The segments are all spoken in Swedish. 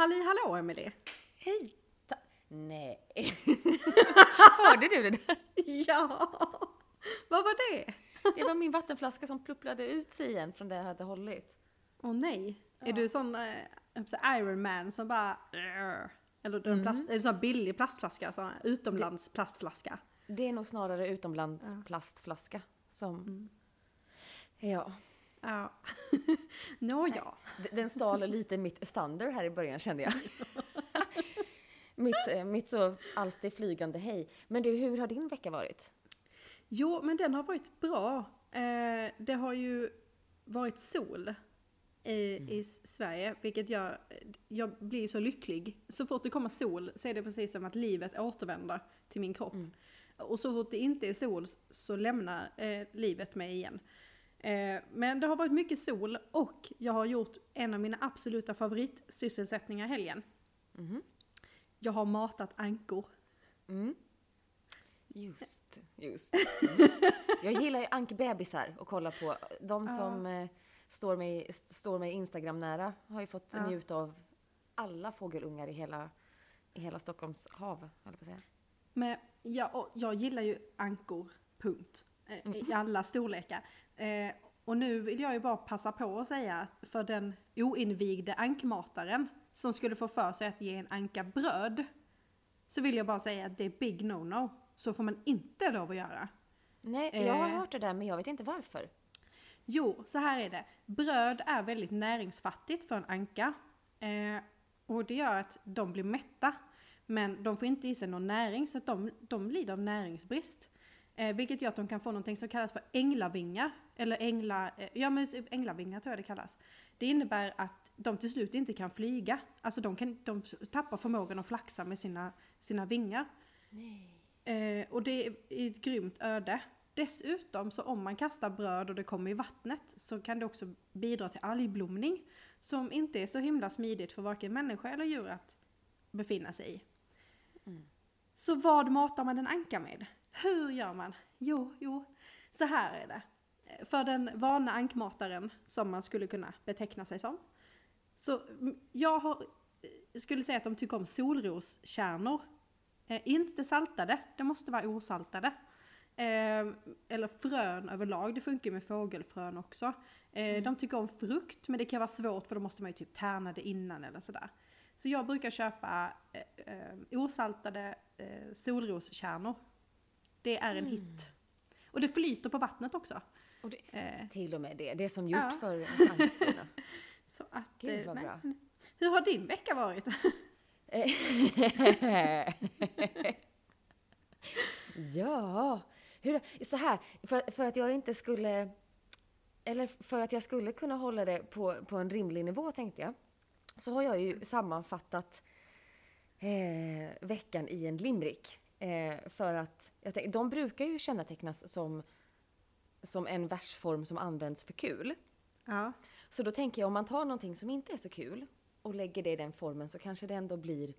Halli hallå Emelie! Hej! Nej. Hörde du det där? Ja! Vad var det? Det var min vattenflaska som plupplade ut sig igen från det jag hade hållit. Åh nej. Är du sån äh, Iron Man som bara... Eller en plast, är det sån billig plastflaska? Sån utomlands plastflaska? Det är nog snarare utomlands plastflaska som... Ja. Ja. Nåja. D- Den stal lite mitt thunder här i början kände jag. mitt, eh, mitt så alltid flygande hej. Men du, hur har din vecka varit? Jo, men den har varit bra. Eh, det har ju varit sol i, i Sverige, vilket gör... Jag blir så lycklig. Så fort det kommer sol så är det precis som att livet återvänder till min kropp. Och så fort det inte är sol så lämnar eh, livet mig igen. Eh, men det har varit mycket sol och jag har gjort en av mina absoluta favoritsysselsättningar helgen. Jag har matat ankor. Mm. Just, just. Mm. Jag gillar ju ankbebisar och kolla på. De som eh, står, mig, står mig Instagram nära har ju fått Ja. njuta av alla fågelungar i hela, i hela Stockholms hav, höll jag på att säga. Men jag, jag gillar ju ankor, punkt. Eh, I alla storlekar. Eh, och nu vill jag ju bara passa på att säga att för den oinvigde ankmataren som skulle få för sig att ge en anka bröd så vill jag bara säga att det är big no-no. Så får man inte lov att göra. Nej, jag har Eh. hört det där men jag vet inte varför. Jo, så här är det. Bröd är väldigt näringsfattigt för en anka. Eh, och det gör att de blir mätta. Men de får inte i sig någon näring så att de, de lider av näringsbrist. Eh, vilket gör att de kan få någonting som kallas för änglavingar. Eller ängla, eh, ja men änglavingar tror jag det kallas. Det innebär att de till slut inte kan flyga. Alltså de, kan, de tappar förmågan att flaxa med sina, sina vingar. Eh, och det är ett grymt öde. Dessutom så om man kastar bröd och det kommer i vattnet så kan det också bidra till algblomning som inte är så himla smidigt för varken människa eller djur att befinna sig i. Så vad matar man en anka med? Hur gör man? Jo, jo, så här är det. För den vana ankmataren som man skulle kunna beteckna sig som. Så mm, jag har, eh, skulle säga att de tycker om solroskärnor. Eh, inte saltade, det måste vara osaltade. Eh, eller frön överlag, det funkar med fågelfrön också. Eh, De tycker om frukt, men det kan vara svårt för då måste man ju typ tärna det innan eller sådär. Så jag brukar köpa eh, eh, osaltade solroskärnor. Det är en hit. Och det flyter på vattnet också. Och det, Eh, till och med det, det är som gjort Ja. för så att, Gud, eh, vad nej. bra. Hur har din vecka varit? ja, hur, så här, för, för att jag inte skulle, eller för att jag skulle kunna hålla det på, på en rimlig nivå tänkte jag, så har jag ju sammanfattat eh, veckan i en limrik. Eh, för att, jag tänk, de brukar ju kännetecknas som, som en versform som används för kul. ja. Så då tänker jag om man tar någonting som inte är så kul och lägger det i den formen så kanske det ändå blir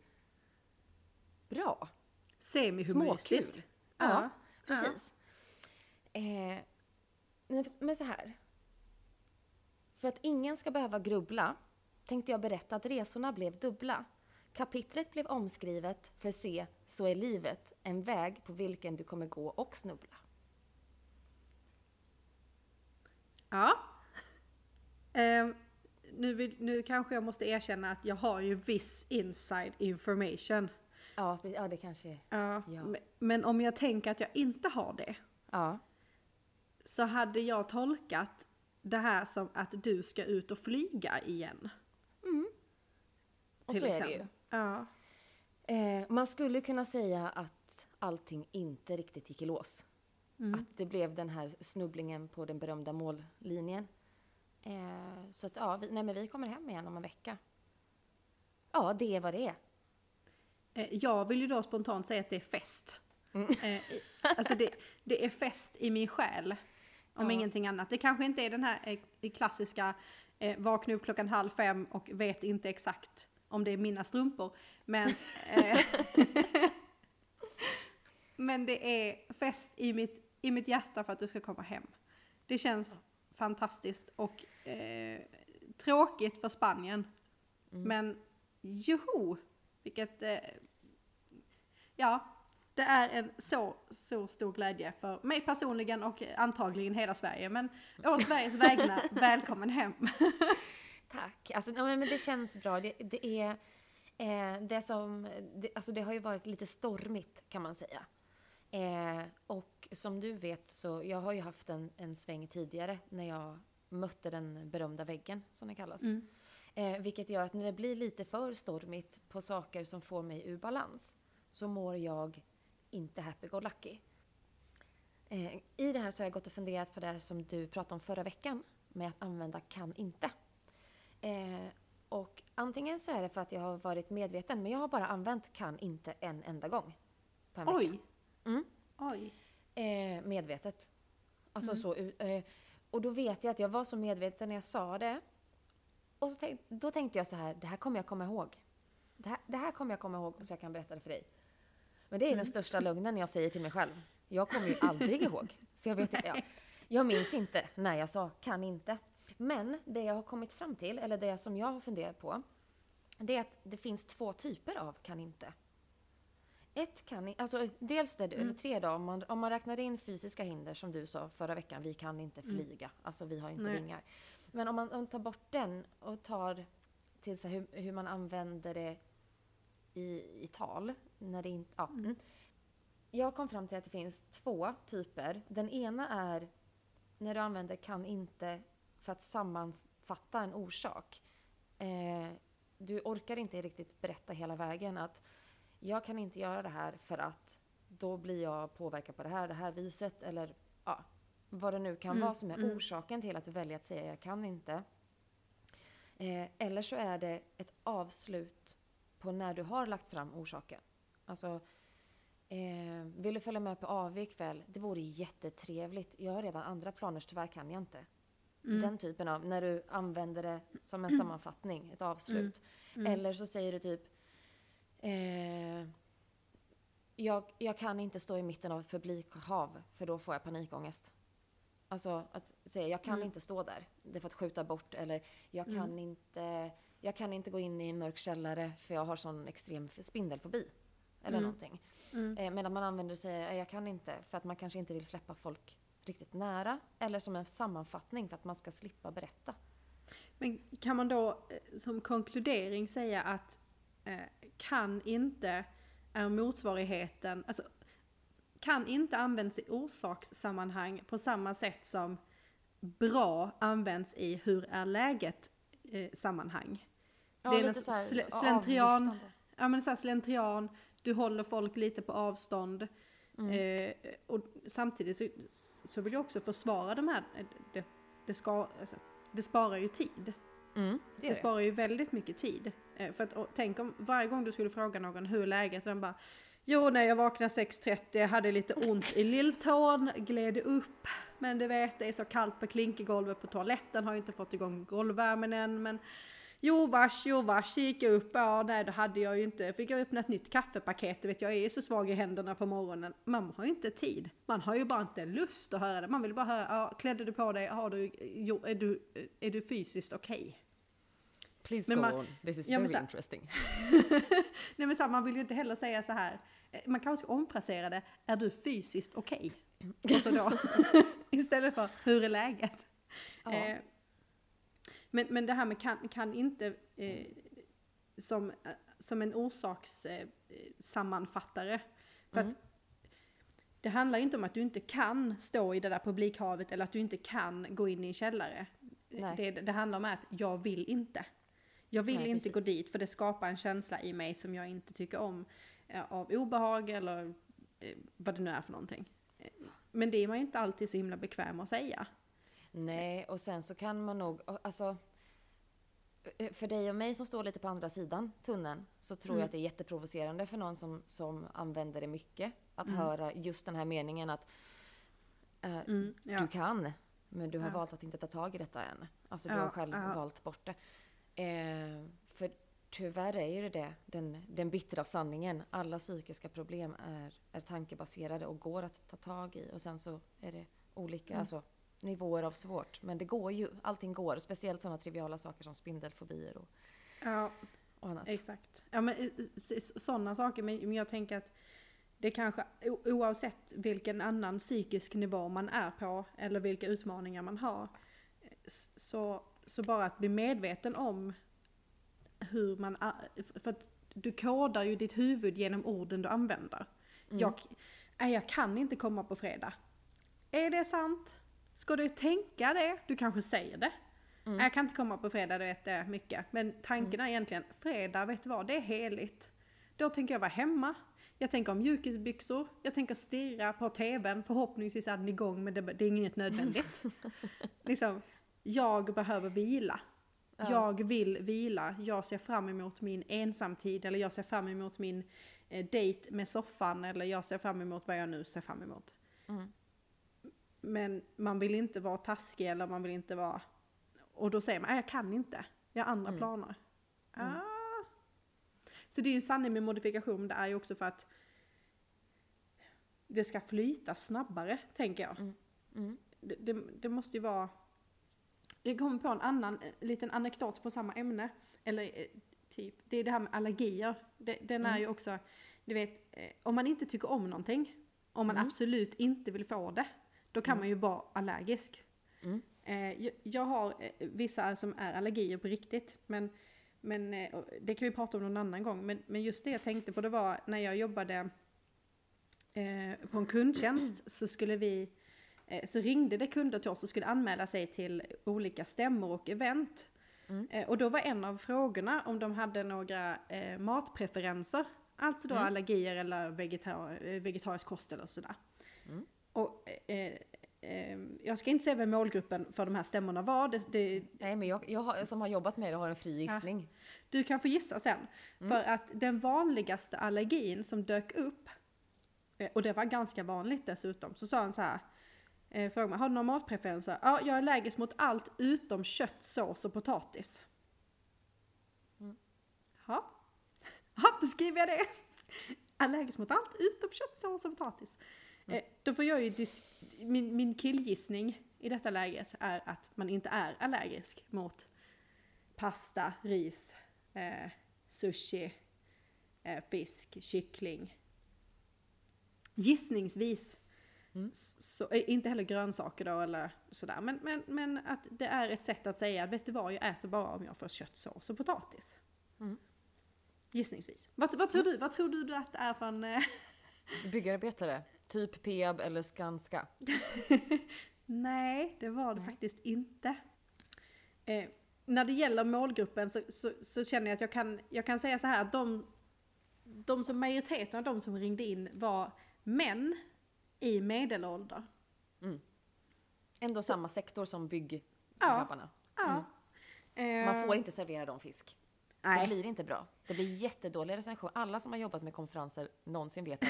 bra. Semi-humoristiskt. Småkul. Ja, precis. Eh, men- men så här. För att ingen ska behöva grubbla tänkte jag berätta att resorna blev dubbla. Kapitlet blev omskrivet för se, så är livet, en väg på vilken du kommer gå och snubbla. Ja. Ehm, nu, vill, nu kanske jag måste erkänna att jag har ju viss inside information. Ja, ja det kanske. Ja. Ja. Men, om jag tänker att jag inte har det Ja. så hade jag tolkat det här som att du ska ut och flyga igen. Och till så är det ju. exempel. Ja. Eh, man skulle kunna säga att allting inte riktigt gick i lås. Att det blev den här snubblingen på den berömda mållinjen. Eh, så att ja, vi, nej men vi kommer hem igen om en vecka. Ja, det är vad det är. Eh, Jag vill ju då spontant säga att det är fest. Eh, i- alltså det, det är fest i min själ. Om Ja. ingenting annat. Det kanske inte är den här eh, klassiska eh, vakna upp klockan halv fem och vet inte exakt om det är mina strumpor. Men, eh, men det är fest i mitt, i mitt hjärta för att du ska komma hem. Det känns fantastiskt och eh, tråkigt för Spanien. Men joho! Vilket, eh, ja, det är en så, så stor glädje för mig personligen och antagligen hela Sverige. Men å Sveriges vägnar, välkommen hem! Tack! Alltså, ja, men det känns bra. Det, det är eh, det som, det, alltså det har ju varit lite stormigt kan man säga. Eh, och som du vet så jag har ju haft en, en sväng tidigare när jag mötte den berömda väggen som det kallas. Mm. Eh, vilket gör att när det blir lite för stormigt på saker som får mig ur balans så mår jag inte happy-go-lucky. Eh, I det här så har jag gått och funderat på det som du pratade om förra veckan med att använda kan inte. Eh, och antingen så är det för att jag har varit medveten men jag har bara använt kan inte en enda gång. Oj! Mm. Oj. Eh, medvetet. Alltså Mm. så, eh, och då vet jag att jag var så medveten när jag sa det. Och så tänk, då tänkte jag så här, det här kommer jag komma ihåg. Det här, det här kommer jag komma ihåg så jag kan berätta det för dig. Men det är den största lögnen jag säger till mig själv. Jag kommer ju aldrig ihåg. Så jag vet inte, ja. Jag minns inte när jag sa kan inte. Men det jag har kommit fram till, eller det som jag har funderat på, det är att det finns två typer av kan inte. Ett kan i- alltså dels det, eller tre då, om man, om man räknar in fysiska hinder som du sa förra veckan, vi kan inte flyga, alltså vi har inte Nej. vingar. Men om man, om man tar bort den och tar till så hur, hur man använder det i, i tal, när det inte, ja. Mm. Jag kom fram till att det finns två typer. Den ena är när du använder kan inte för att sammanfatta en orsak. Eh, du orkar inte riktigt berätta hela vägen att jag kan inte göra det här för att då blir jag påverkad på det här, det här viset eller ja, vad det nu kan Mm, vara som är mm. orsaken till att du väljer att säga jag kan inte. Eh, eller så är det ett avslut på när du har lagt fram orsaken. Alltså, eh, vill du följa med på AV ikväll? Det vore jättetrevligt. Jag har redan andra planer, så tyvärr kan jag inte. Mm. Den typen av, när du använder det som en sammanfattning, ett avslut. Mm. Eller så säger du typ eh, jag, jag kan inte stå i mitten av ett publikhav för då får jag panikångest. Alltså att säga jag kan Mm. inte stå där. Det är för att skjuta bort. Eller jag kan, Mm. inte, jag kan inte gå in i en mörk källare för jag har sån extrem spindelfobi. Eller Mm. någonting. Mm. Eh, medan man använder sig av jag kan inte för att man kanske inte vill släppa folk riktigt nära. Eller som en sammanfattning för att man ska slippa berätta. Men kan man då eh, som konkludering säga att eh, kan inte är motsvarigheten, alltså kan inte används i orsakssammanhang på samma sätt som bra används i hur är läget eh, sammanhang. Ja, Det är lite så sl- slentrian. Ja men så slentrian, du håller folk lite på avstånd. Mm. Eh, och samtidigt så, så vill jag också försvara de här, eh, det, det, ska, alltså, det sparar ju tid. Mm, det Det, sparar ju väldigt mycket tid. Eh, för att, tänk om varje gång du skulle fråga någon hur läget, den bara Jo, när jag vaknade 6.30, jag hade lite ont i lilltån, gled upp. Men du vet, det är så kallt på klinkergolvet på toaletten, har inte fått igång golvvärmen än. Men jo vars, jo vars, gick jag upp, ja nej då hade jag ju inte, fick jag öppna ett nytt kaffepaket, du vet jag är ju så svag i händerna på morgonen. Man har ju inte tid, man har ju bara inte lust att höra det. Man vill bara höra, ja, klädde du på dig, har du, jo, är, du, är du fysiskt okej? Please Men go man- on. This is Ja, very så här- interesting. Nej men så här, man vill ju inte heller säga så här. eh, Man kanske ska omplacera det. Är du fysiskt okej? Och så då. Istället för hur är läget? Ja. Eh, men, men det här med kan, kan inte eh, som, eh, som en orsakssammanfattare. Eh, för Mm. att det handlar inte om att du inte kan stå i det där publikhavet eller att du inte kan gå in i en källare. Det, det handlar om att jag vill inte. Jag vill Nej, inte gå precis. dit för det skapar en känsla i mig som jag inte tycker om. eh, Av obehag eller eh, vad det nu är för någonting. Eh, Men det är man ju inte alltid så himla bekväm att säga. Nej, och sen så kan man nog, alltså för dig och mig som står lite på andra sidan tunneln så tror Mm. jag att det är jätteprovocerande för någon som, som använder det mycket. Att Mm. höra just den här meningen att eh, Ja. du kan, men du har Ja. valt att inte ta tag i detta än. Alltså du Ja, har själv valt bort det. Eh, för tyvärr är ju det det, den, den bittra sanningen. Alla psykiska problem är, är tankebaserade och går att ta tag i. Och sen så är det olika Mm. alltså, nivåer av svårt. Men det går ju, allting går. Speciellt sådana triviala saker som spindelfobier och, Ja, och annat. Exakt. Ja men sådana saker, men jag tänker att det kanske oavsett vilken annan psykisk nivå man är på eller vilka utmaningar man har. Så, så bara att bli medveten om hur man, för att du kodar ju ditt huvud genom orden du använder. Jag, nej, jag kan inte komma på fredag. Är det sant? Ska du tänka det? Du kanske säger det. Nej, Jag kan inte komma på fredag, du vet är mycket. Men tanken är egentligen, fredag, vet du vad, det är heligt. Då tänker jag vara hemma. Jag tänker ha mjukisbyxor, jag tänker stirra på tvn, förhoppningsvis är den igång men det, det är inget nödvändigt. liksom, jag behöver vila. Jag vill vila, jag ser fram emot min ensamtid eller jag ser fram emot min eh, date med soffan eller jag ser fram emot vad jag nu ser fram emot. Mm. Men man vill inte vara taskig eller man vill inte vara... Och då säger man, "Nej, jag kan inte. Jag har andra planer. Ah. Så det är ju en sanning med modifikation, det är ju också för att det ska flyta snabbare, tänker jag. Mm. Det, det, det måste ju vara... Jag kommer på en annan eh, liten anekdot på samma ämne. Eller eh, typ, det är det här med allergier. Det, den är ju också, du vet, eh, om man inte tycker om någonting, om man absolut inte vill få det, då kan man ju vara allergisk. Mm. Jag, jag har vissa som är allergier på riktigt, men, men det kan vi prata om någon annan gång. Men, men just det jag tänkte på det var när jag jobbade eh, på en kundtjänst så skulle vi så ringde det kunder till oss och skulle anmäla sig till olika stämmor och event. Eh, och då var en av frågorna om de hade några eh, matpreferenser, alltså då allergier eller vegetar eh, vegetarisk kost eller sådär. Och, eh, eh, jag ska inte säga vem målgruppen för de här stämmorna var, det, det, Nej, men jag, jag har, som har jobbat med det har en fri gissning. du kan få gissa sen. För att den vanligaste allergin som dök upp, eh, och det var ganska vanligt dessutom, så sa han så här. Eh, frågade mig, har du några matpreferenser? Ja, jag är allergisk mot allt utom kött, sås och potatis. Ja, ja då skriver jag det. Allergisk mot allt utom kött, sås och potatis. Eh, då får jag ju, min, min killgissning i detta läget är att man inte är allergisk mot pasta, ris, eh, sushi, eh, fisk, kyckling. Gissningsvis. S- Så, eh, inte heller grönsaker då eller sådär. Men, men, men att det är ett sätt att säga, vet du vad, jag äter bara om jag får kött, sås och potatis. Gissningsvis. Vad, vad, tror du, vad tror du att det är för en... Eh, Byggarbetare, typ Peab eller Skanska. Nej, det var det faktiskt inte. Eh, när det gäller målgruppen så, så, så känner jag att jag kan, jag kan säga så här att de, de som majoriteten av de som ringde in var män i medelålder. Ändå samma sektor som bygggrabbarna. Ja. Eh, Man får inte servera dem fisk. Det nej. blir inte bra. Det blir jättedålig recension. Alla som har jobbat med konferenser någonsin vet att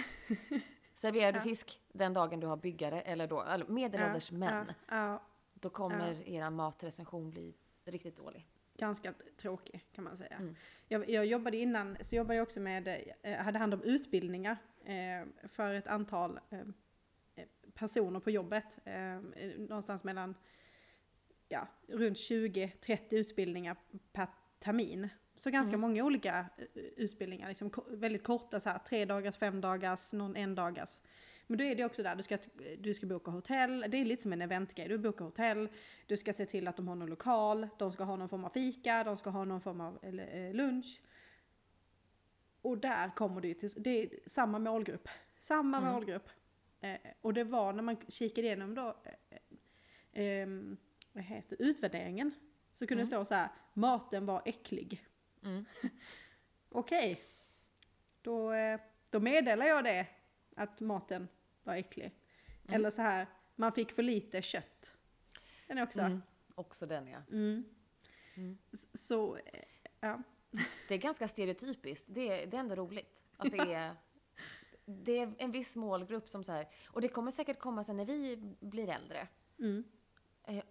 serverar du fisk den dagen du har byggare eller då eller medelålders män, Ja, ja, då kommer era matrecension bli riktigt dålig. ganska tråkig kan man säga. Jag, jag jobbade innan, så jobbade jag också med, eh, hade hand om utbildningar eh, för ett antal eh, personer på jobbet. Eh, eh, någonstans mellan, ja, runt 20-30 utbildningar per termin. Så ganska många olika eh, utbildningar, liksom väldigt korta så här, tre dagars, fem dagars, någon en dagars. Men då är det också där, du ska, du ska boka hotell, det är lite som en eventgrej. Du bokar hotell, du ska se till att de har någon lokal, de ska ha någon form av fika, de ska ha någon form av eh, lunch. Och där kommer ju till, det är samma målgrupp. Samma målgrupp. Eh, och det var när man kikade igenom då, eh, eh, ehm, vad heter utvärderingen. Så kunde det stå så här, maten var äcklig. Mm. Okej, då, eh, då meddelar jag det, att maten var äcklig. Eller så här, man fick för lite kött. Den är också. Mm. Också den ja. Mm. S- Så, eh, ja. Det är ganska stereotypiskt. Det är, det är ändå roligt. Att det, är, det är en viss målgrupp som så här, och det kommer säkert komma sen när vi blir äldre. Mm. Eh,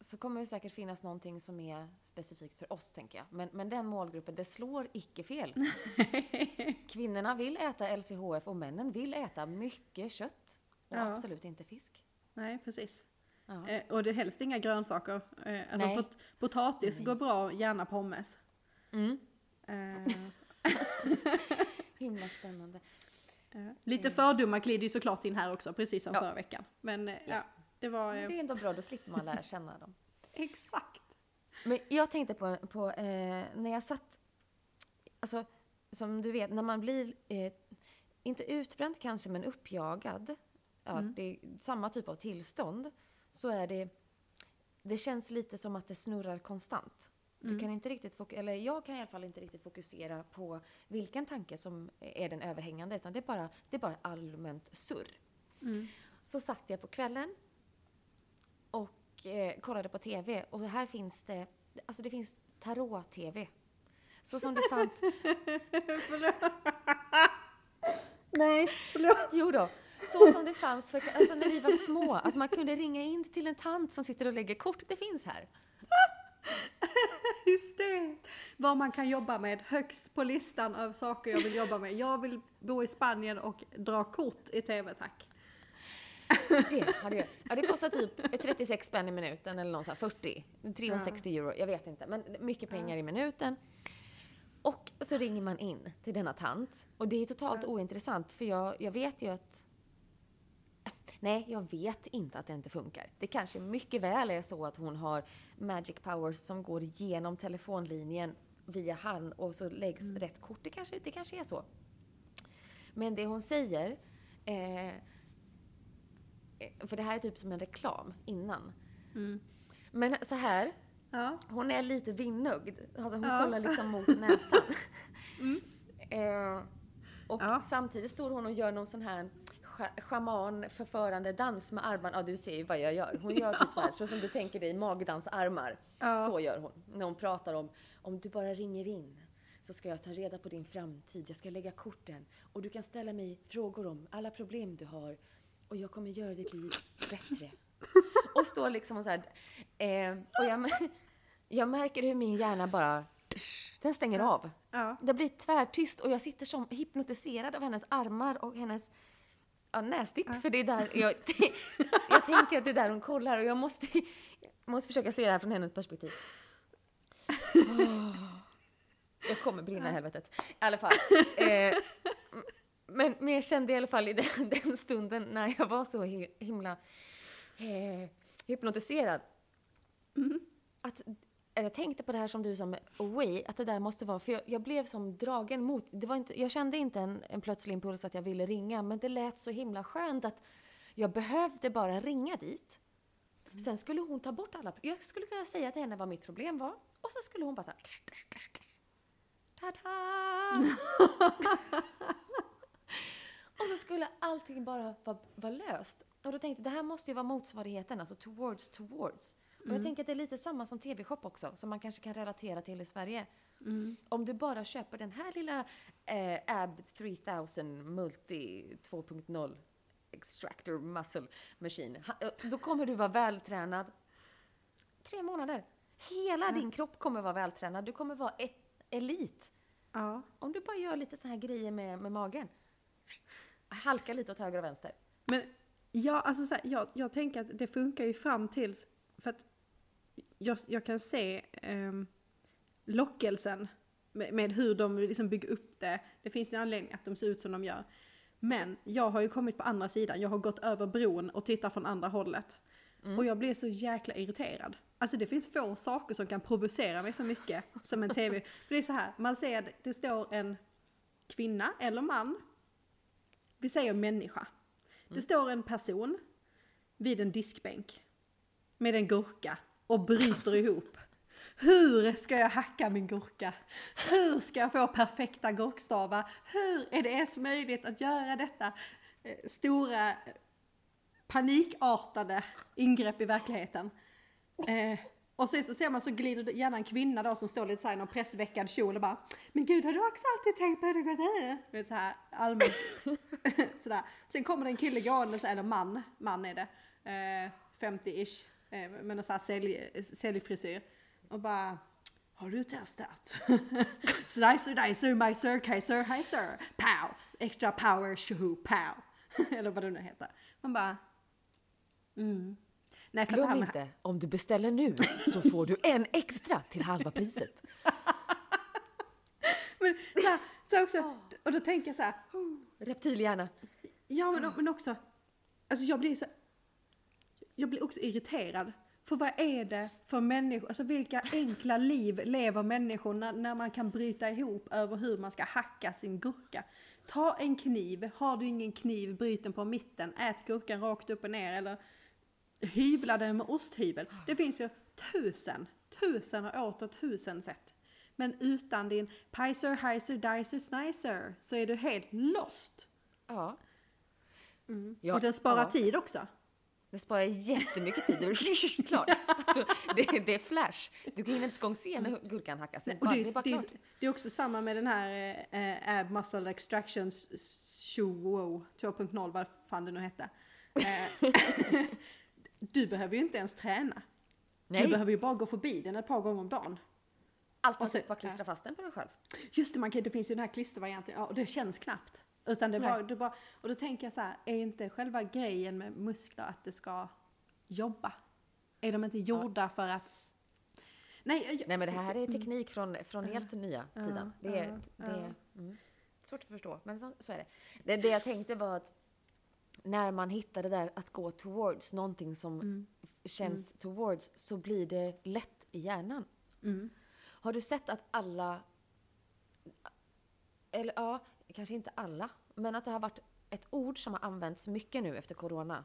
så kommer det säkert finnas någonting som är specifikt för oss, tänker jag. Men, men den målgruppen, det slår icke fel. Kvinnorna vill äta LCHF och männen vill äta mycket kött. Och Ja. absolut inte fisk. Nej, precis. Ja. Eh, och det är helst inga grönsaker. Eh, alltså Nej. pot- potatis går bra, gärna pommes. Mm. Eh, Himla spännande. Eh, lite fördomar glider ju såklart in här också, precis som Ja. förra veckan. Men eh, Ja. ja, det var... Men Eh, det är ändå bra, då slipper man lära känna dem. exakt. Men jag tänkte på, på eh, när jag satt, alltså som du vet, när man blir, eh, inte utbränd kanske, men uppjagad, ja, Mm. det är samma typ av tillstånd, så är det, det känns lite som att det snurrar konstant. Du Mm. kan inte riktigt fokusera, eller jag kan i alla fall inte riktigt fokusera på vilken tanke som är den överhängande, utan det är bara, det är bara allmänt surr. Mm. Så satt jag på kvällen och eh, kollade på TV och här finns det, alltså det finns tarot-TV. Så som det fanns, Nej, förlåt. jo då, så som det fanns för, alltså när vi var små, att man kunde ringa in till en tant som sitter och lägger kort, det finns här. Just det! Vad man kan jobba med högst på listan av saker jag vill jobba med. Jag vill bo i Spanien och dra kort i TV, tack. Det, hade jag. Ja, det kostar typ 36 spänn i minuten eller någon sån här 40, 360 euro, jag vet inte, men mycket pengar i minuten. Och så ringer man in till denna tant. Och det är totalt ointressant för jag, jag vet ju att... Nej, jag vet inte att det inte funkar. Det kanske mycket väl är så att hon har magic powers som går igenom telefonlinjen via han och så läggs rätt kort. Det kanske, det kanske är så. Men det hon säger, eh, för det här är typ som en reklam innan. Mm. Men så här, Ja. hon är lite vinnögd. Alltså hon Ja. kollar liksom mot näsan. eh, och Ja. samtidigt står hon och gör någon sån här scha- shaman förförande dans med armarna. Ja, du ser ju vad jag gör. Hon gör typ så här, så som du tänker dig magdansarmar. Ja. Så gör hon. När hon pratar om, om du bara ringer in så ska jag ta reda på din framtid. Jag ska lägga korten och du kan ställa mig frågor om alla problem du har och jag kommer göra ditt liv bättre. Och står liksom och så här, eh, och jag, jag märker hur min hjärna bara, den stänger av. Ja. Det blir tvärtyst och jag sitter som hypnotiserad av hennes armar och hennes ja, nästipp. För det är där jag, jag tänker att det är där hon kollar och jag måste, måste försöka se det här från hennes perspektiv. Åh. jag kommer brinna i helvetet. I alla fall. Eh, men, men jag kände i alla fall i den, den stunden när jag var så hi- himla eh, hypnotiserad. Att, att jag tänkte på det här som du sa med away, att det där måste vara, för jag, jag blev som dragen mot, det var inte, jag kände inte en, en plötslig impuls att jag ville ringa, men det lät så himla skönt att jag behövde bara ringa dit. Sen skulle hon ta bort alla, jag skulle kunna säga till henne vad mitt problem var, och så skulle hon bara såhär, ta-da! och så skulle allting bara vara, vara löst. Och då tänkte jag, det här måste ju vara motsvarigheten, alltså towards, towards. Och jag tänker att det är lite samma som TV-shop också, som man kanske kan relatera till i Sverige. Om du bara köper den här lilla eh, AB 3000 Multi 2.0 Extractor Muscle Machine, eh, då kommer du vara vältränad tre månader. Hela din kropp kommer vara vältränad, du kommer vara ett elit. ja. Om du bara gör lite så här grejer med, med magen. Halka lite åt höger och vänster. Men ja, alltså så här, jag, jag tänker att det funkar ju fram tills, för att jag, jag kan se ehm, lockelsen med, med hur de liksom bygger upp det. Det finns en anledning att de ser ut som de gör. Men jag har ju kommit på andra sidan, jag har gått över bron och tittat från andra hållet. Och jag blir så jäkla irriterad. Alltså det finns få saker som kan provocera mig så mycket som en tv. För det är så här, man ser att det står en kvinna eller man, vi säger människa. Det står en person vid en diskbänk med en gurka och bryter ihop. Hur ska jag hacka min gurka? Hur ska jag få perfekta gurkstavar? Hur är det ens möjligt att göra detta eh, stora eh, panikartade ingrepp i verkligheten? Eh, och sen så ser man så glider det gärna en kvinna då som står lite såhär i någon pressveckad kjol och bara Men gud har du också alltid tänkt på det? Det till? så här allmänt sådär. Sen kommer det en kille gående, eller man, man är det, eh, 50-ish, eh, med sån här sälj, säljfrisyr. Och bara, har du testat? Slicer, dicer, my sir, kaiser, hi sir, pow, extra power, shoo, pow. eller vad det nu heter. Man bara, mm. Nej, här Glöm med- inte, om du beställer nu så får du en extra till halva priset. Men så här, så här också, och då tänker jag så här, Reptilhjärna. ja men, men också, alltså jag blir så, jag blir också irriterad. För vad är det för människor, alltså vilka enkla liv lever människor när, man kan bryta ihop över hur man ska hacka sin gurka? Ta en kniv, har du ingen kniv, bryt den på mitten, ät gurkan rakt upp och ner eller hyvla den med osthyvel. Det finns ju tusen, tusen och åter tusen sätt. Men utan din Pizer, Heiser, Dicer, Snicer så är du helt lost. Ja. Mm. Ja, och den sparar ja. tid också. Det sparar jättemycket tid. Det klart. Alltså, det, det är flash. Du kan inte ens se när gurkan hackas. Det det, är bara det, är, klart. det är också samma med den här eh, Ab Muscle Extractions Show 2.0, vad fan det nu hette. Eh, du behöver ju inte ens träna. Nej, Du behöver ju bara gå förbi den ett par gånger om dagen. allt man bara klistra fast den på dig själv. Just det, man kan, det finns ju den här klistervarianten, ja, och det känns knappt. Utan det bara, det bara, och då tänker jag så här, är inte själva grejen med muskler att det ska jobba? Är de inte gjorda för att... Nej, jag, Nej men det här är teknik från, från helt nya Ja, sidan. Det är, ja, det är ja. mm, svårt att förstå, men så, så är det. det. Det jag tänkte var att när man hittar det där att gå towards någonting som Mm. känns towards så blir det lätt i hjärnan. Mm. Har du sett att alla, eller ja, kanske inte alla, men att det har varit ett ord som har använts mycket nu efter corona.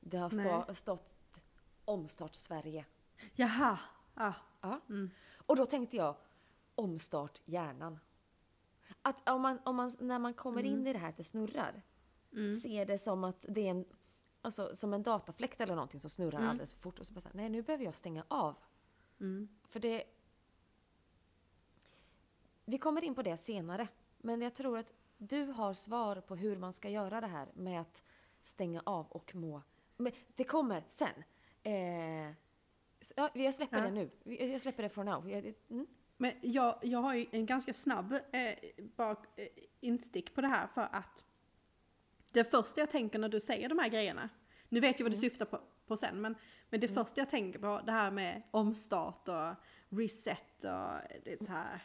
Det har stå, stått omstart Sverige. Jaha, ja. Ja. Mm. Och då tänkte jag, omstart hjärnan. Att om man, om man, när man kommer in i det här att det snurrar, Mm. ser det som att det är en, alltså, som en datafläkt eller någonting som snurrar Mm. alldeles för fort. Och så bara så här, nej nu behöver jag stänga av. Mm. För det... Vi kommer in på det senare. Men jag tror att du har svar på hur man ska göra det här med att stänga av och må. Men det kommer sen. Eh, ja, jag släpper Ja. det nu. Jag släpper det for now. Mm. Men jag, jag har ju en ganska snabb eh, bak, eh, instick på det här för att det första jag tänker när du säger de här grejerna, nu vet jag vad du syftar på, på sen, men, men det första jag tänker på det här med omstart och reset och det är så här.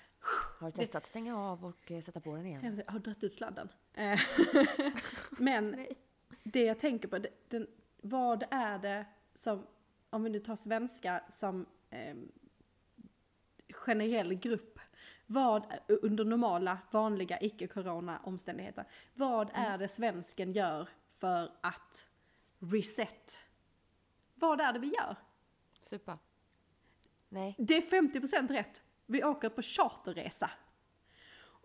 Har du testat stänga av och eh, sätta på den igen? Jag har dragit ut sladden. Eh, men det jag tänker på, det- den, vad är det som, om vi nu tar svenska som eh, generell grupp, vad under normala, vanliga, icke-corona omständigheter, vad är det svensken gör för att reset? Vad är det vi gör? Supa? Nej. Det är 50% rätt. Vi åker på charterresa.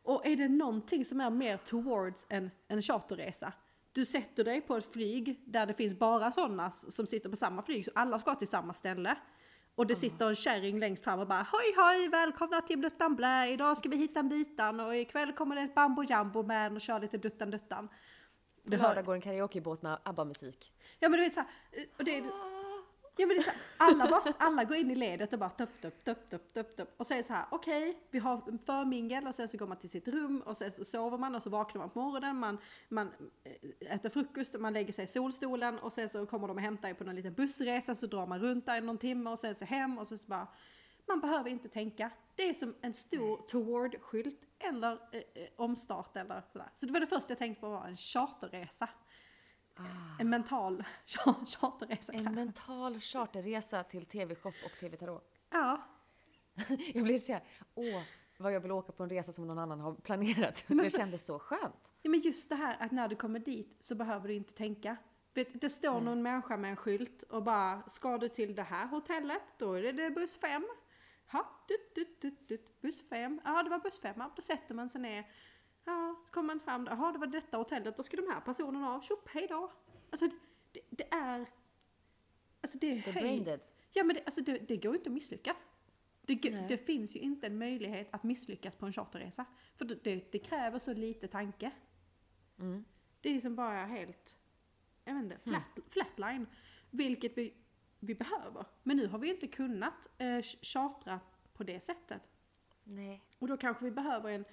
Och är det någonting som är mer towards en, en charterresa? Du sätter dig på ett flyg där det finns bara sådana som sitter på samma flyg, så alla ska till samma ställe. Och det sitter en kärring längst fram och bara hoj hoj välkomna till Duttan Blä, idag ska vi hitta ditan och ikväll kommer det ett bambo jumbo man och kör lite Duttan Duttan. På lördag går en karaokebåt med ABBA-musik. ja men du vet såhär, och det är, Ja men det är så här, alla, bara, alla går in i ledet och bara tupp, tupp, tupp, tupp, tupp, tupp. Och säger så här, okej, vi har en förmingel och sen så går man till sitt rum och sen så sover man och så vaknar man på morgonen, man, man eh, äter frukost, man lägger sig i solstolen och sen så kommer de och hämtar er på någon liten bussresa så drar man runt där i någon timme och sen så hem och så, så bara man behöver inte tänka. Det är som en stor toward-skylt eller eh, eh, omstart eller sådär. Så det var det första jag tänkte på var en charterresa. En mental char- charterresa. En mental charterresa till TV-shop och TV-tarot. Ja, Jag blir så här, åh, vad jag vill åka på en resa som någon annan har planerat. Det kändes så skönt. Ja, men just det här att när du kommer dit så behöver du inte tänka. Vet, det står någon människa med en skylt och bara, ska du till det här hotellet, då är det buss 5. Ja, buss 5. Ja, det var buss 5. Ja, då sätter man sig ner. Ja, så kommer man fram. Jaha, det var detta hotellet. Då ska de här personerna av. Tjopp, hej då. Alltså, det, det är... Alltså det är brain dead. Ja, men det, alltså, det, det går inte att misslyckas. Det, det finns ju inte en möjlighet att misslyckas på en charterresa. För det, det, kräver så lite tanke. Mm. Det är som bara helt, jag vet inte, flat, flatline. Vilket vi, vi behöver. Men nu har vi inte kunnat eh, chartra på det sättet. Nej. Och då kanske vi behöver en,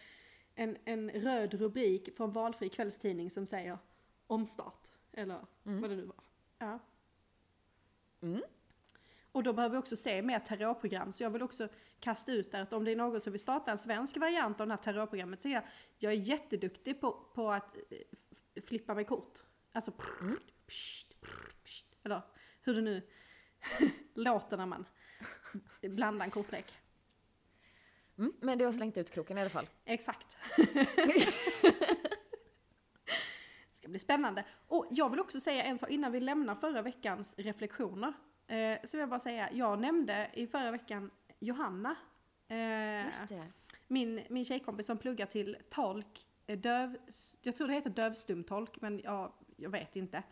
en, en röd rubrik från valfri kvällstidning som säger omstart. Eller vad det nu var. Ja. Mm. Och då behöver vi också se mer terrorprogram. Så jag vill också kasta ut där att om det är någon som vill starta en svensk variant av det här terrorprogrammet så är jag, jag är jätteduktig på, på att eh, flippa med kort. Alltså prr, pst, prr, pst, eller hur det nu låter när man blandar en kortlek. Mm, men du har slängt ut kroken i alla fall. Exakt. Det ska bli spännande. Och jag vill också säga en sak innan vi lämnar förra veckans reflektioner. Eh, så vill jag bara säga, jag nämnde i förra veckan Johanna. Eh, Just det. min, min tjejkompis som pluggar till tolk, eh, döv, jag tror det heter dövstumtolk, men jag, jag vet inte.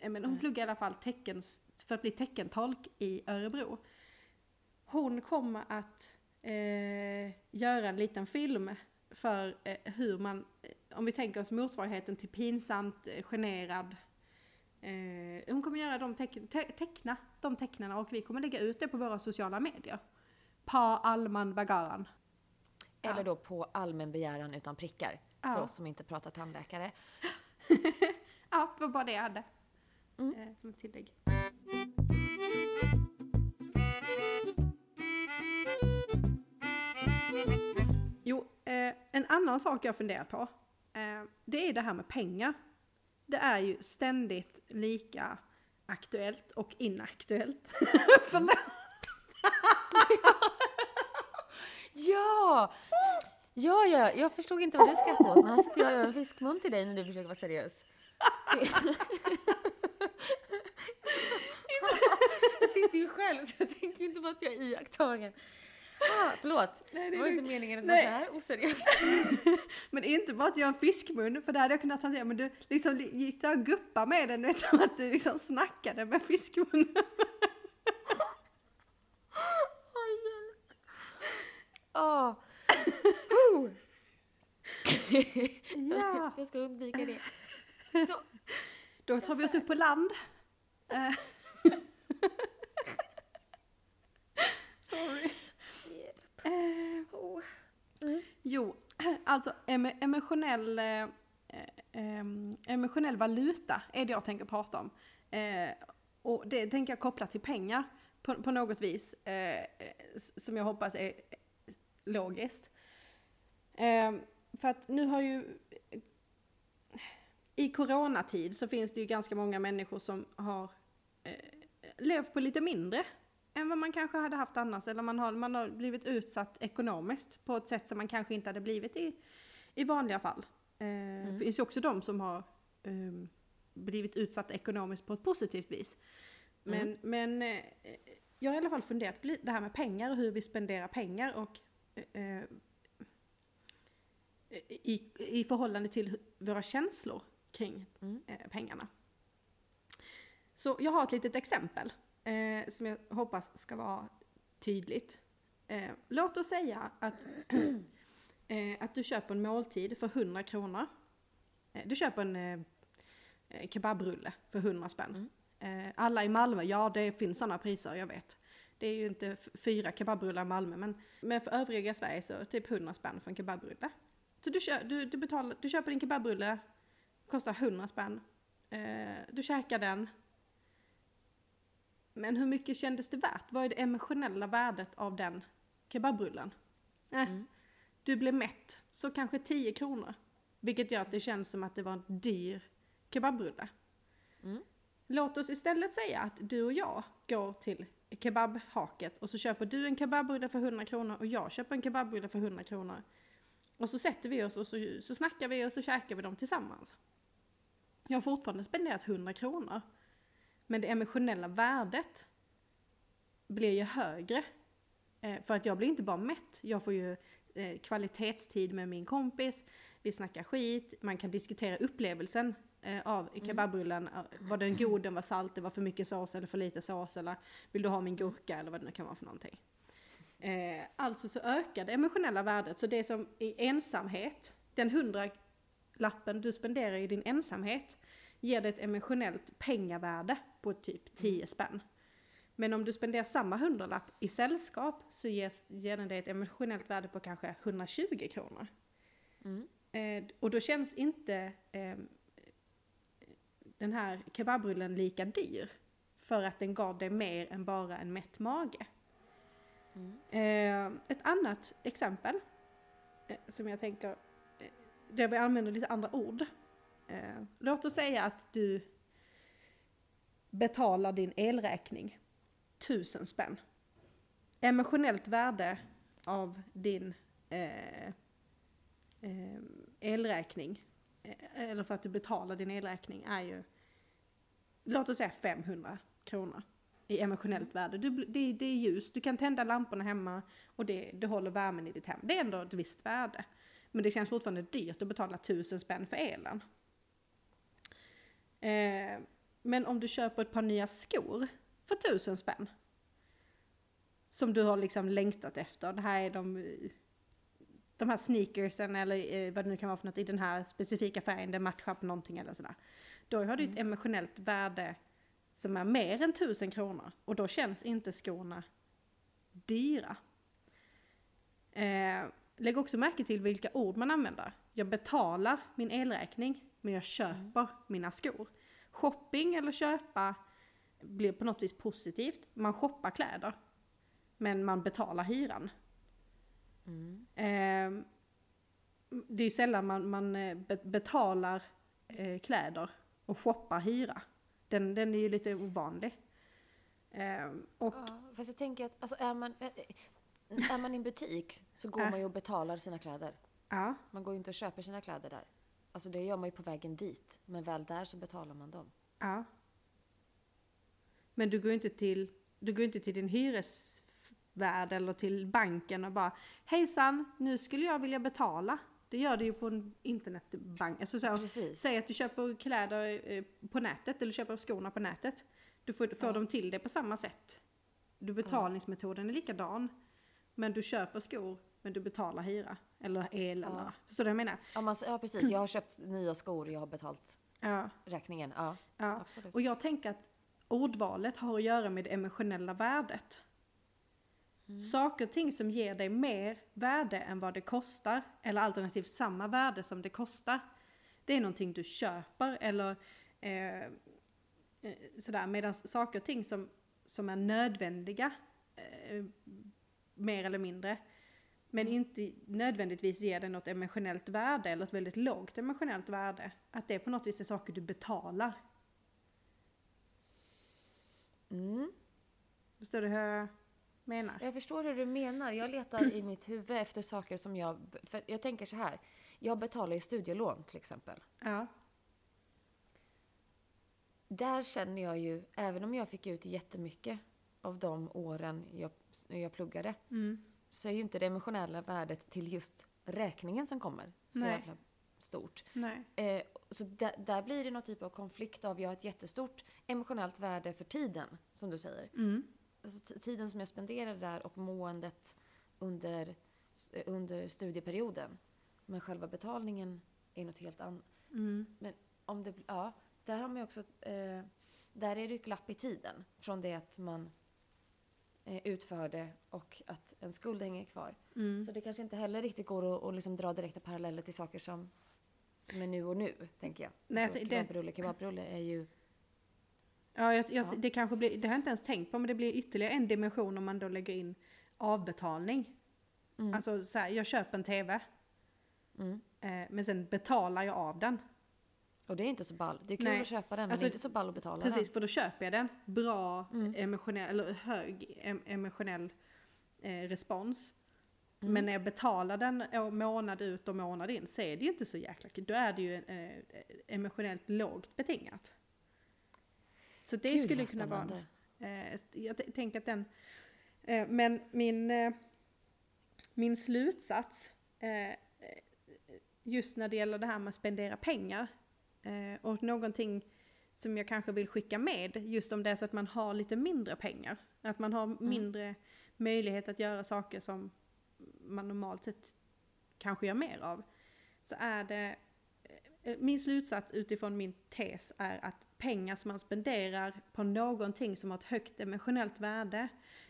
Eh, Men hon Nej. pluggar i alla fall teckens, för att bli teckentolk i Örebro. Hon kommer att eh, göra en liten film för eh, hur man, eh, om vi tänker oss motsvarigheten till pinsamt, eh, generad. Eh, hon kommer göra de teck, te, teckna de tecknarna och vi kommer lägga ut det på våra sociala medier. Pa Alman Bagaran. Eller Ja. då på allmän begäran utan prickar. Ja. För oss som inte pratar tandläkare. Ja, det var bara det jag hade. Mm. Eh, som ett tillägg. Eh, en annan sak jag funderar på. Eh, det är det här med pengar. Det är ju ständigt lika aktuellt och inaktuellt. Förlåt. Ja! Ja, ja, jag förstod inte vad du skrattade åt, men här sitter jag och gör en fiskmun till dig när du försöker vara seriös. jag sitter ju själv så jag tänker inte på att jag är iakttagen. Ah, förlåt, Nej, det var inte meningen att vara så här oseriöst. Men inte bara att jag har en fiskmun, för det hade jag kunnat hantera, men du liksom gick där och guppa med den, vet du, att du liksom snackade med fiskmun. Åh, hjälp. Åh. Oh. Ja. Jag ska undvika det. Så. Då tar vi oss upp på land. Eh. Sorry. Eh, Oh. jo, alltså em emotionell, eh, eh, emotionell valuta är det jag tänker prata om. Eh, och det tänker jag koppla till pengar på, på något vis, eh, som jag hoppas är logiskt. Eh, för att nu har ju i coronatid så finns det ju ganska många människor som har eh, levt på lite mindre än vad man kanske hade haft annars. Eller man har, man har blivit utsatt ekonomiskt på ett sätt som man kanske inte hade blivit i, i vanliga fall. Eh, Det finns ju också de som har ehm, blivit utsatt ekonomiskt på ett positivt vis. Men, men eh, jag har i alla fall funderat på det här med pengar och hur vi spenderar pengar och eh, i, i förhållande till våra känslor kring Mm. eh, pengarna. Så jag har ett litet exempel eh, som jag hoppas ska vara tydligt. Eh, låt oss säga att, eh, att du köper en måltid för 100 kronor. Eh, du köper en eh, eh, kebabrulle för 100 spänn. Eh, alla i Malmö, ja det finns sådana priser, jag vet. Det är ju inte fyra kebabrullar i Malmö, men, men för övriga Sverige så typ 100 spänn för en kebabrulle. Så du, kö, du, du, betalar, du köper din kebabrulle, kostar 100 spänn. Eh, du käkar den. Men hur mycket kändes det värt? Vad är det emotionella värdet av den kebabrullen? Eh, Mm. Du blev mätt, så kanske 10 kronor. Vilket gör att det känns som att det var en dyr kebabrulle. Mm. Låt oss istället säga att du och jag går till kebabhaket och så köper du en kebabrulle för 100 kronor och jag köper en kebabrulle för 100 kronor. Och så sätter vi oss och så, så snackar vi och så käkar vi dem tillsammans. Jag har fortfarande spenderat 100 kronor. Men det emotionella värdet blir ju högre. Eh, för att jag blir inte bara mätt, jag får ju eh, kvalitetstid med min kompis, vi snackar skit, man kan diskutera upplevelsen eh, av kebabrullen. Eh, Var den god, den var salt, det var för mycket sås eller för lite sås eller vill du ha min gurka eller vad det nu kan vara för någonting. Alltså så ökar det emotionella värdet, så det som i ensamhet, den hundra lappen du spenderar i din ensamhet ger dig ett emotionellt pengavärde på typ 10 spänn. Men om du spenderar samma hundralapp i sällskap så ges, ger den dig ett emotionellt värde på kanske 120 kronor. Mm. Eh, och då känns inte eh, den här kebabrullen lika dyr. för att den gav dig mer än bara en mätt mage. Mm. Eh, ett annat exempel eh, som jag tänker, eh, där vi använder lite andra ord. Eh, låt oss säga att du betalar din elräkning tusen spänn. Emotionellt värde av din eh, eh, elräkning, eh, eller för att du betalar din elräkning, är ju låt oss säga 500 kronor i emotionellt värde. Du, det, det är ljus, du kan tända lamporna hemma och det, det håller värmen i ditt hem. Det är ändå ett visst värde. Men det känns fortfarande dyrt att betala tusen spänn för elen. Eh, men om du köper ett par nya skor för tusen spänn. Som du har liksom längtat efter. Det här är de, de här sneakersen eller eh, vad det nu kan vara för något i den här specifika färgen. Det matchar på någonting eller sådär. Då har du ett emotionellt värde som är mer än tusen kronor. Och då känns inte skorna dyra. Eh, lägg också märke till vilka ord man använder. Jag betalar min elräkning, men jag köper mina skor. Shopping eller köpa blir på något vis positivt. Man shoppar kläder, men man betalar hyran. Mm. Eh, det är ju sällan man, man eh, be- betalar eh, kläder och shoppar hyra. Den, den är ju lite ovanlig. Eh, och Ja, fast jag tänker att alltså, är, man, är, är man i en butik så går man ju och betalar sina kläder. ja, Man går ju inte och köper sina kläder där. Alltså det gör man ju på vägen dit. Men väl där så betalar man dem. ja. Men du går inte till, du går inte till din hyresvärd eller till banken och bara Hejsan, nu skulle jag vilja betala. Det gör du ju på en internetbank. Alltså så, Precis. Säg att du köper kläder eh, på nätet eller köper skorna på nätet. Du får, får Ja. dem till det på samma sätt. Du betalningsmetoden är likadan. Men du köper skor men du betalar hyra. Eller el eller... Förstår du vad jag menar? Ja, man, ja precis. Jag har köpt nya skor och jag har betalt Ja. räkningen. Ja, ja. absolut. Och jag tänker att ordvalet har att göra med det emotionella värdet. Saker och ting som ger dig mer värde än vad det kostar, eller alternativt samma värde som det kostar. Det är någonting du köper eller eh, eh, sådär. Medan saker och ting som, som är nödvändiga, eh, mer eller mindre, men inte nödvändigtvis ger dig något emotionellt värde eller ett väldigt lågt emotionellt värde. Att det på något vis är saker du betalar. Mm. Förstår du hur jag menar? Jag förstår hur du menar. Jag letar i mitt huvud efter saker som jag... För jag tänker så här. Jag betalar ju studielån till exempel. Ja. Där känner jag ju, även om jag fick ut jättemycket av de åren jag, jag pluggade, Mm. Så är ju inte det emotionella värdet till just räkningen som kommer så Nej. jävla stort. Eh, så där, där blir det någon typ av konflikt av, jag har ett jättestort emotionellt värde för tiden, som du säger. Mm. Alltså tiden som jag spenderar där och måendet under, s- under studieperioden. Men själva betalningen är något helt annat. Mm. Om det, ja, där har man ju också, eh, där är det ju glapp i tiden från det att man eh, utför det och att en skuld hänger kvar. Mm. Så det kanske inte heller riktigt går att, att liksom dra direkta paralleller till saker som, som är nu och nu, tänker jag. Nej, alltså, det- kebabrulle, kebabrulle är ju... Ja, jag, jag, Ja. Det kanske blir, det har jag inte ens tänkt på, men det blir ytterligare en dimension om man då lägger in avbetalning. Mm, Alltså så här, jag köper en TV, mm. eh, men sen betalar jag av den. Och det är inte så ball. Det är kul Nej. att köpa den, men Alltså, det är inte så ball att betala Precis, för då köper jag den. Bra Mm. emotionell, eller hög em, emotionell eh, respons. den. Men när jag betalar den månad ut och månad in så är det ju inte så jäkla kul. Då är det ju eh, emotionellt lågt betingat. Så det Gud, skulle kunna vara. Eh, jag tänker att den... Eh, men min, eh, min slutsats, eh, just när det gäller det här med att spendera pengar, eh, och någonting som jag kanske vill skicka med, just om det är så att man har lite mindre pengar, att man har mindre möjlighet att göra saker som man normalt sett kanske gör mer av, så är det eh, min slutsats utifrån min tes är att pengar som man spenderar på någonting som har ett högt emotionellt värde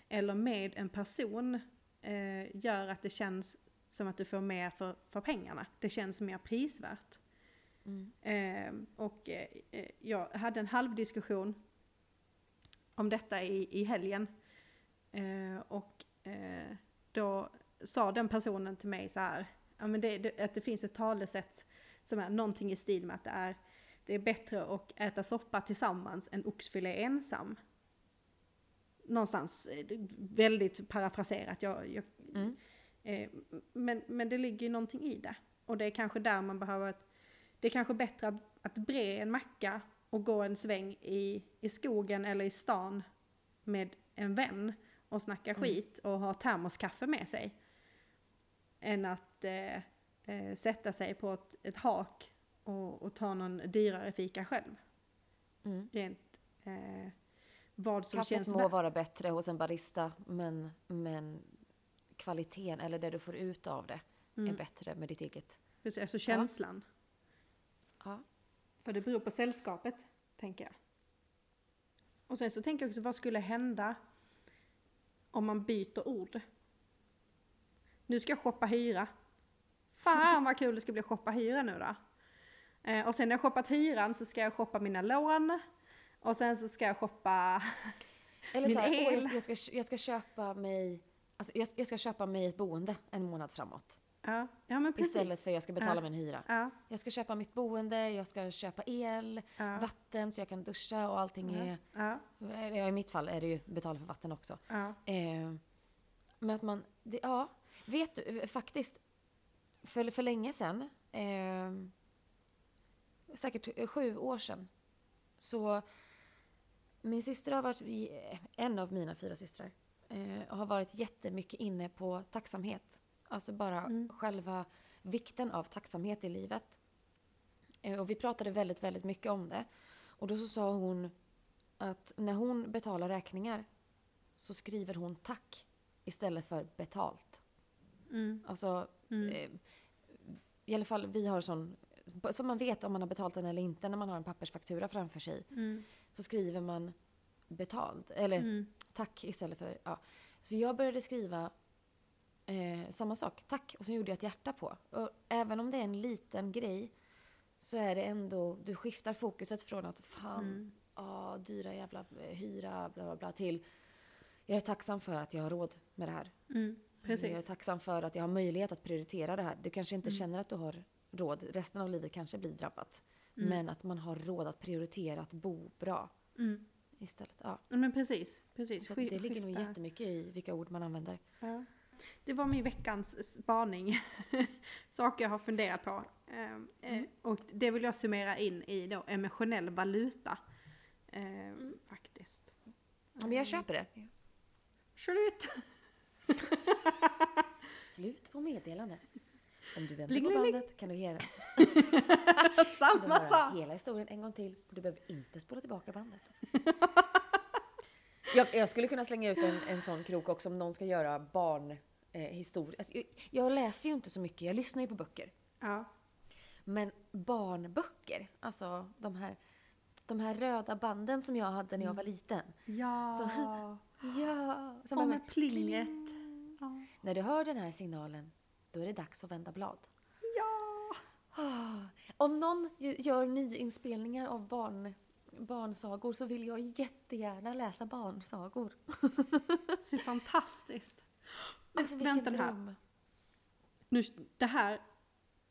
eller med en person eh, gör att det känns som att du får mer för, för pengarna. Det känns mer prisvärt. Mm. Eh, och eh, jag hade en halvdiskussion om detta i, i helgen. Eh, och då sa den personen till mig så här, ja, men det, det, att det finns ett talesätt som är någonting i stil med att det är, det är bättre att äta soppa tillsammans än oxfilé ensam. Någonstans, eh, väldigt parafraserat. Jag, jag, Mm. eh, men, men det ligger ju någonting i det. Och det är kanske där man behöver ett, det är kanske bättre att, att bre en macka och gå en sväng i, i skogen eller i stan med en vän och snacka Mm. skit och ha termoskaffe med sig. Än att eh, eh, sätta sig på ett, ett hak och, och ta någon dyrare fika själv. Mm. Rent eh, vad som Kaffet känns må vä- vara bättre hos en barista, men, men kvaliteten, eller det du får ut av det, är Mm. bättre med ditt eget. Precis, Alltså känslan. Ja. För det beror på sällskapet, tänker jag. Och sen så tänker jag också, vad skulle hända om man byter ord? Nu ska jag shoppa hyra. Fan vad kul det ska bli att shoppa hyra nu då. Eh, och sen när jag shoppat hyran så ska jag shoppa mina lån. Och sen så ska jag shoppa... Eller Min så här, el. jag, ska, jag, ska, jag ska köpa mig alltså, jag, jag ska köpa mig ett boende en månad framåt. Ja, ja men precis. Istället för att jag ska betala Ja. min hyra. Ja, Jag ska köpa mitt boende, jag ska köpa el, ja, vatten så jag kan duscha och allting är... ja, I mitt fall är det ju betala för vatten också. Eh, men att man, det, ja, vet du, eh, faktiskt, för, för länge sedan, eh, säkert sju år sedan, så min syster har varit, en av mina fyra systrar, eh, har varit jättemycket inne på tacksamhet. Alltså bara Mm. själva vikten av tacksamhet i livet. Eh, och vi pratade väldigt, väldigt mycket om det. Och då så sa hon att när hon betalar räkningar så skriver hon tack istället för betalt. Mm, Alltså, mm, eh, i alla fall vi har sån, som man vet om man har betalt den eller inte när man har en pappersfaktura framför sig. mm, Så skriver man betalt, eller mm, tack istället för, ja. Så jag började skriva eh, samma sak, tack, och så gjorde jag ett hjärta på. Och även om det är en liten grej så är det ändå, du skiftar fokuset från att fan, mm. ah, dyra jävla eh, hyra, bla bla bla, till jag är tacksam för att jag har råd med det här. Mm, Jag är tacksam för att jag har möjlighet att prioritera det här. Du kanske inte Mm. känner att du har råd, resten av livet kanske blir drabbat. Mm. Men att man har råd att prioritera att bo bra Mm. istället. Ja. Men precis, precis. Så det ligger nog jättemycket i vilka ord man använder. Ja. Det var min veckans spaning. Saker jag har funderat på. Ehm, eh, Mm. Och det vill jag summera in i då emotionell valuta. Ehm, Faktiskt. Ja, men jag köper det. Slut! Slut på meddelande. Om du vänder Bling, på bling, bling. bandet kan du höra, Samma sak! hela historien en gång till. Och du behöver inte spola tillbaka bandet. Jag, jag skulle kunna slänga ut en, en sån krok också om någon ska göra barnhistoria. Eh, alltså, jag, jag läser ju inte så mycket, jag lyssnar ju på böcker. Ja. Men barnböcker, alltså de här, de här röda banden som jag hade när jag var liten. Ja. Ja! Som Och med plinget. pling. Ja. När du hör den här signalen, då är det dags att vända blad. ja. Ah, Om någon gör nyinspelningar av barn, barnsagor så vill jag jättegärna läsa barnsagor. Så fantastiskt. Alltså Vänta nu här. dröm. Nu, det här,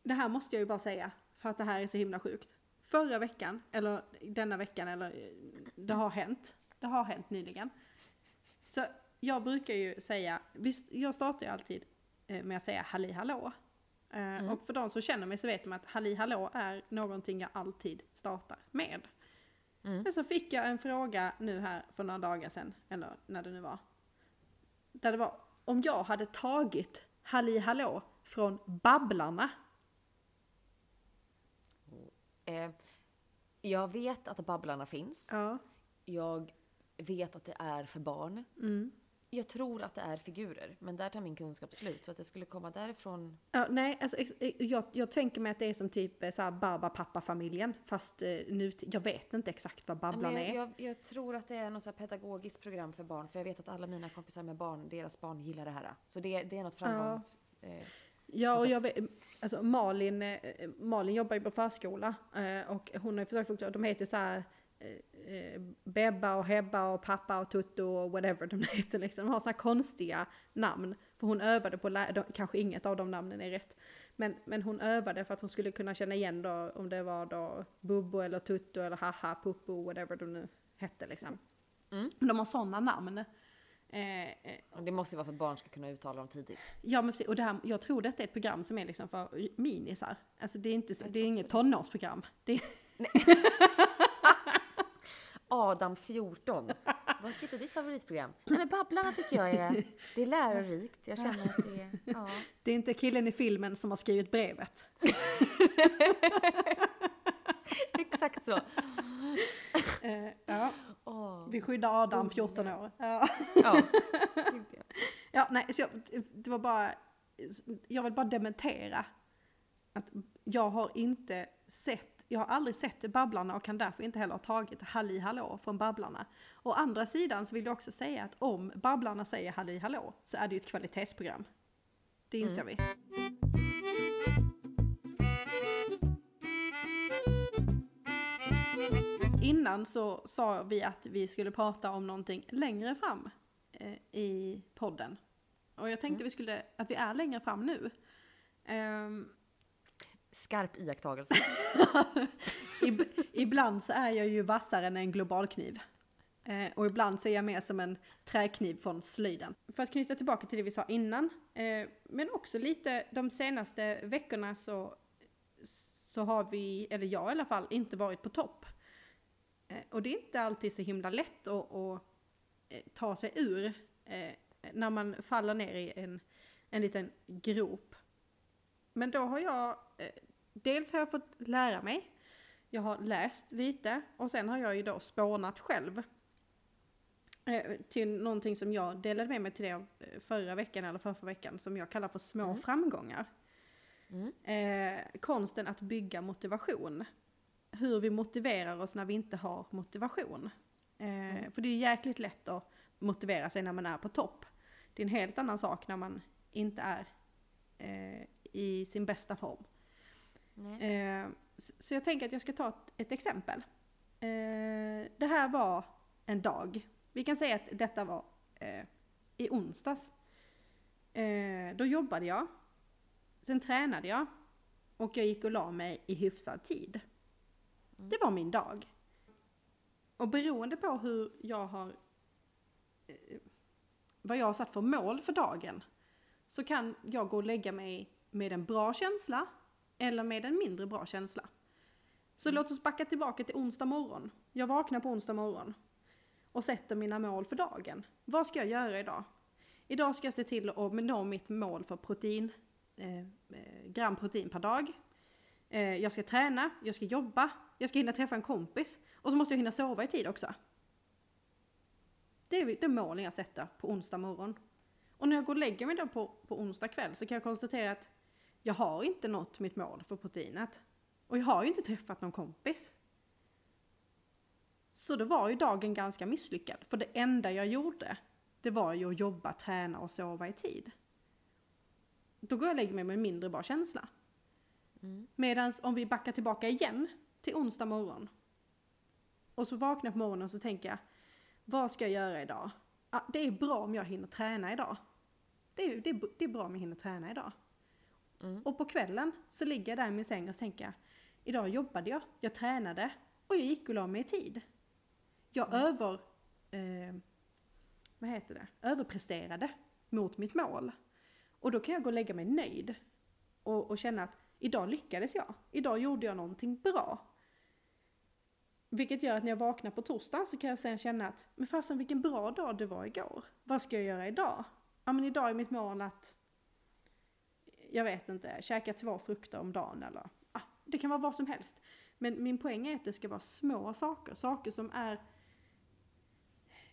det här måste jag ju bara säga, för att det här är så himla sjukt. Förra veckan, eller denna veckan, eller eh, det har hänt. Det har hänt nyligen. Så jag brukar ju säga, visst, jag startar ju alltid eh, med att säga halli hallå. Eh, Och för de som känner mig så vet de att halli hallå är någonting jag alltid startar med. Mm. Men så fick jag en fråga nu här för några dagar sedan, eller när det nu var. Där det var om jag hade tagit Halli Hallå från Babblarna. Eh, jag vet att Babblarna finns. Ja. Jag vet att det är för barn. Mm. Jag tror att det är figurer, men där tar min kunskap slut. Så att det skulle komma därifrån. Ja, nej, alltså, eh, jag, jag tänker mig att det är som typ eh, såhär Barbapapa-familjen. Fast eh, nu, jag vet inte exakt vad Ja, jag, är. jag, jag tror att det är något så här pedagogiskt program för barn. För jag vet att alla mina kompisar med barn, deras barn gillar det här. Så det, det är något framgångs... Eh, Ja, och jag vet, alltså Malin, Malin jobbar ju på förskola och hon har ju försökt de heter ju så här eh, Bebba och Hebba och pappa och Tutto och whatever de heter liksom. De har såna konstiga namn. För hon övade på, de, kanske inget av de namnen är rätt. Men, men hon övade för att hon skulle kunna känna igen då om det var då Bubbo eller Tutto eller Haha, Puppo, whatever de nu hette liksom. Mm. De har sådana namn. Eh, eh, Det måste ju vara för att barn ska kunna uttala dem tidigt. Ja men precis, och det här, jag tror detta är ett program som är liksom för minisar. Alltså det är, inte, det är inget tonårsprogram. Det är, Adam 14. Vilket är ditt favoritprogram? Nej men Babblarna tycker jag är, det är lärorikt. Jag känner att det är, ja. det är inte killen i filmen som har skrivit brevet. Exakt så. Eh, ja, Åh. vi skyddar Adam, 14 år. Ja, Ja. ja nej, så jag, det var bara, jag vill bara dementera att jag har inte sett, jag har aldrig sett Babblarna och kan därför inte heller ha tagit Halli Hallå från Babblarna. Å andra sidan så vill jag också säga att om Babblarna säger Halli Hallå så är det ju ett kvalitetsprogram. Det inser vi. Innan så sa vi att vi skulle prata om någonting längre fram eh, i podden. Och jag tänkte vi skulle, att vi är längre fram nu. Ehm, Skarp iakttagelse. Ib ibland så är jag ju vassare än en globalkniv. Eh, och ibland så är jag mer som en träkniv från slöjden. För att knyta tillbaka till det vi sa innan, eh, men också lite de senaste veckorna så, så har vi, eller jag i alla fall, inte varit på topp. Eh, och det är inte alltid så himla lätt att, att eh, ta sig ur eh, när man faller ner i en, en liten grop. Men då har jag, eh, dels har jag fått lära mig, jag har läst lite och sen har jag ju då spånat själv. Eh, till någonting som jag delade med mig till det av, eh, förra veckan eller förra veckan som jag kallar för små Mm. framgångar. Mm. Eh, konsten att bygga motivation. Hur vi motiverar oss när vi inte har motivation. Eh, För det är jäkligt lätt att motivera sig när man är på topp. Det är en helt annan sak när man inte är eh, i sin bästa form. Eh, så, så jag tänker att jag ska ta ett, ett exempel. Eh, det här var en dag. Vi kan säga att detta var eh, i onsdags. Eh, då jobbade jag. Sen tränade jag. Och jag gick och la mig i hyfsad tid. Det var min dag. Och beroende på hur jag har... Eh, vad jag har satt för mål för dagen. Så kan jag gå och lägga mig med en bra känsla eller med en mindre bra känsla. Så låt oss backa tillbaka till onsdag morgon. Jag vaknar på onsdag morgon och sätter mina mål för dagen. Vad ska jag göra idag? Idag ska jag se till att nå mitt mål för protein, eh, eh, gram protein per dag. Eh, jag ska träna, jag ska jobba, jag ska hinna träffa en kompis och så måste jag hinna sova i tid också. Det är det målen jag sätter på onsdag morgon. Och när jag går och lägger mig då på, på onsdag kväll så kan jag konstatera att jag har inte nått mitt mål för proteinet. Och jag har ju inte träffat någon kompis. Så då var ju dagen ganska misslyckad. För det enda jag gjorde, det var ju att jobba, träna och sova i tid. Då går jag och lägger mig med en mindre bra känsla. Mm. Medan om vi backar tillbaka igen till onsdag morgon. Och så vaknar jag på morgonen och så tänker jag, vad ska jag göra idag? Ah, det är bra om jag hinner träna idag. Det är, det, är, det är bra om jag hinner träna idag. Mm. Och på kvällen så ligger jag där i min säng och tänker idag jobbade jag, jag tränade och jag gick och la mig i tid. Jag över, eh, vad heter det, överpresterade mot mitt mål. Och då kan jag gå och lägga mig nöjd och, och känna att idag lyckades jag, idag gjorde jag någonting bra. Vilket gör att när jag vaknar på torsdag så kan jag sen känna att, men fasen vilken bra dag det var igår. Vad ska jag göra idag? Ja men idag är mitt mål att, jag vet inte, käka två frukter om dagen eller, ah, det kan vara vad som helst. Men min poäng är att det ska vara små saker, saker som är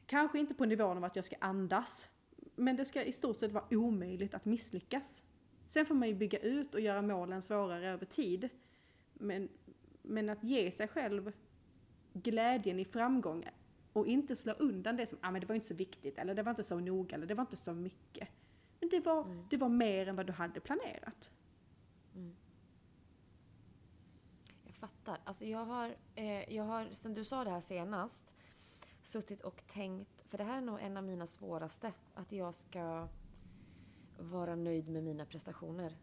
kanske inte på nivån av att jag ska andas, men det ska i stort sett vara omöjligt att misslyckas. Sen får man ju bygga ut och göra målen svårare över tid. Men, men att ge sig själv glädjen i framgång och inte slå undan det som, ah, men det var inte så viktigt, eller det var inte så noga, eller det var inte så mycket. Men det var, Mm. det var mer än vad du hade planerat. Jag fattar. Alltså jag har, eh, jag har, sen du sa det här senast, suttit och tänkt, för det här är nog en av mina svåraste, att jag ska vara nöjd med mina prestationer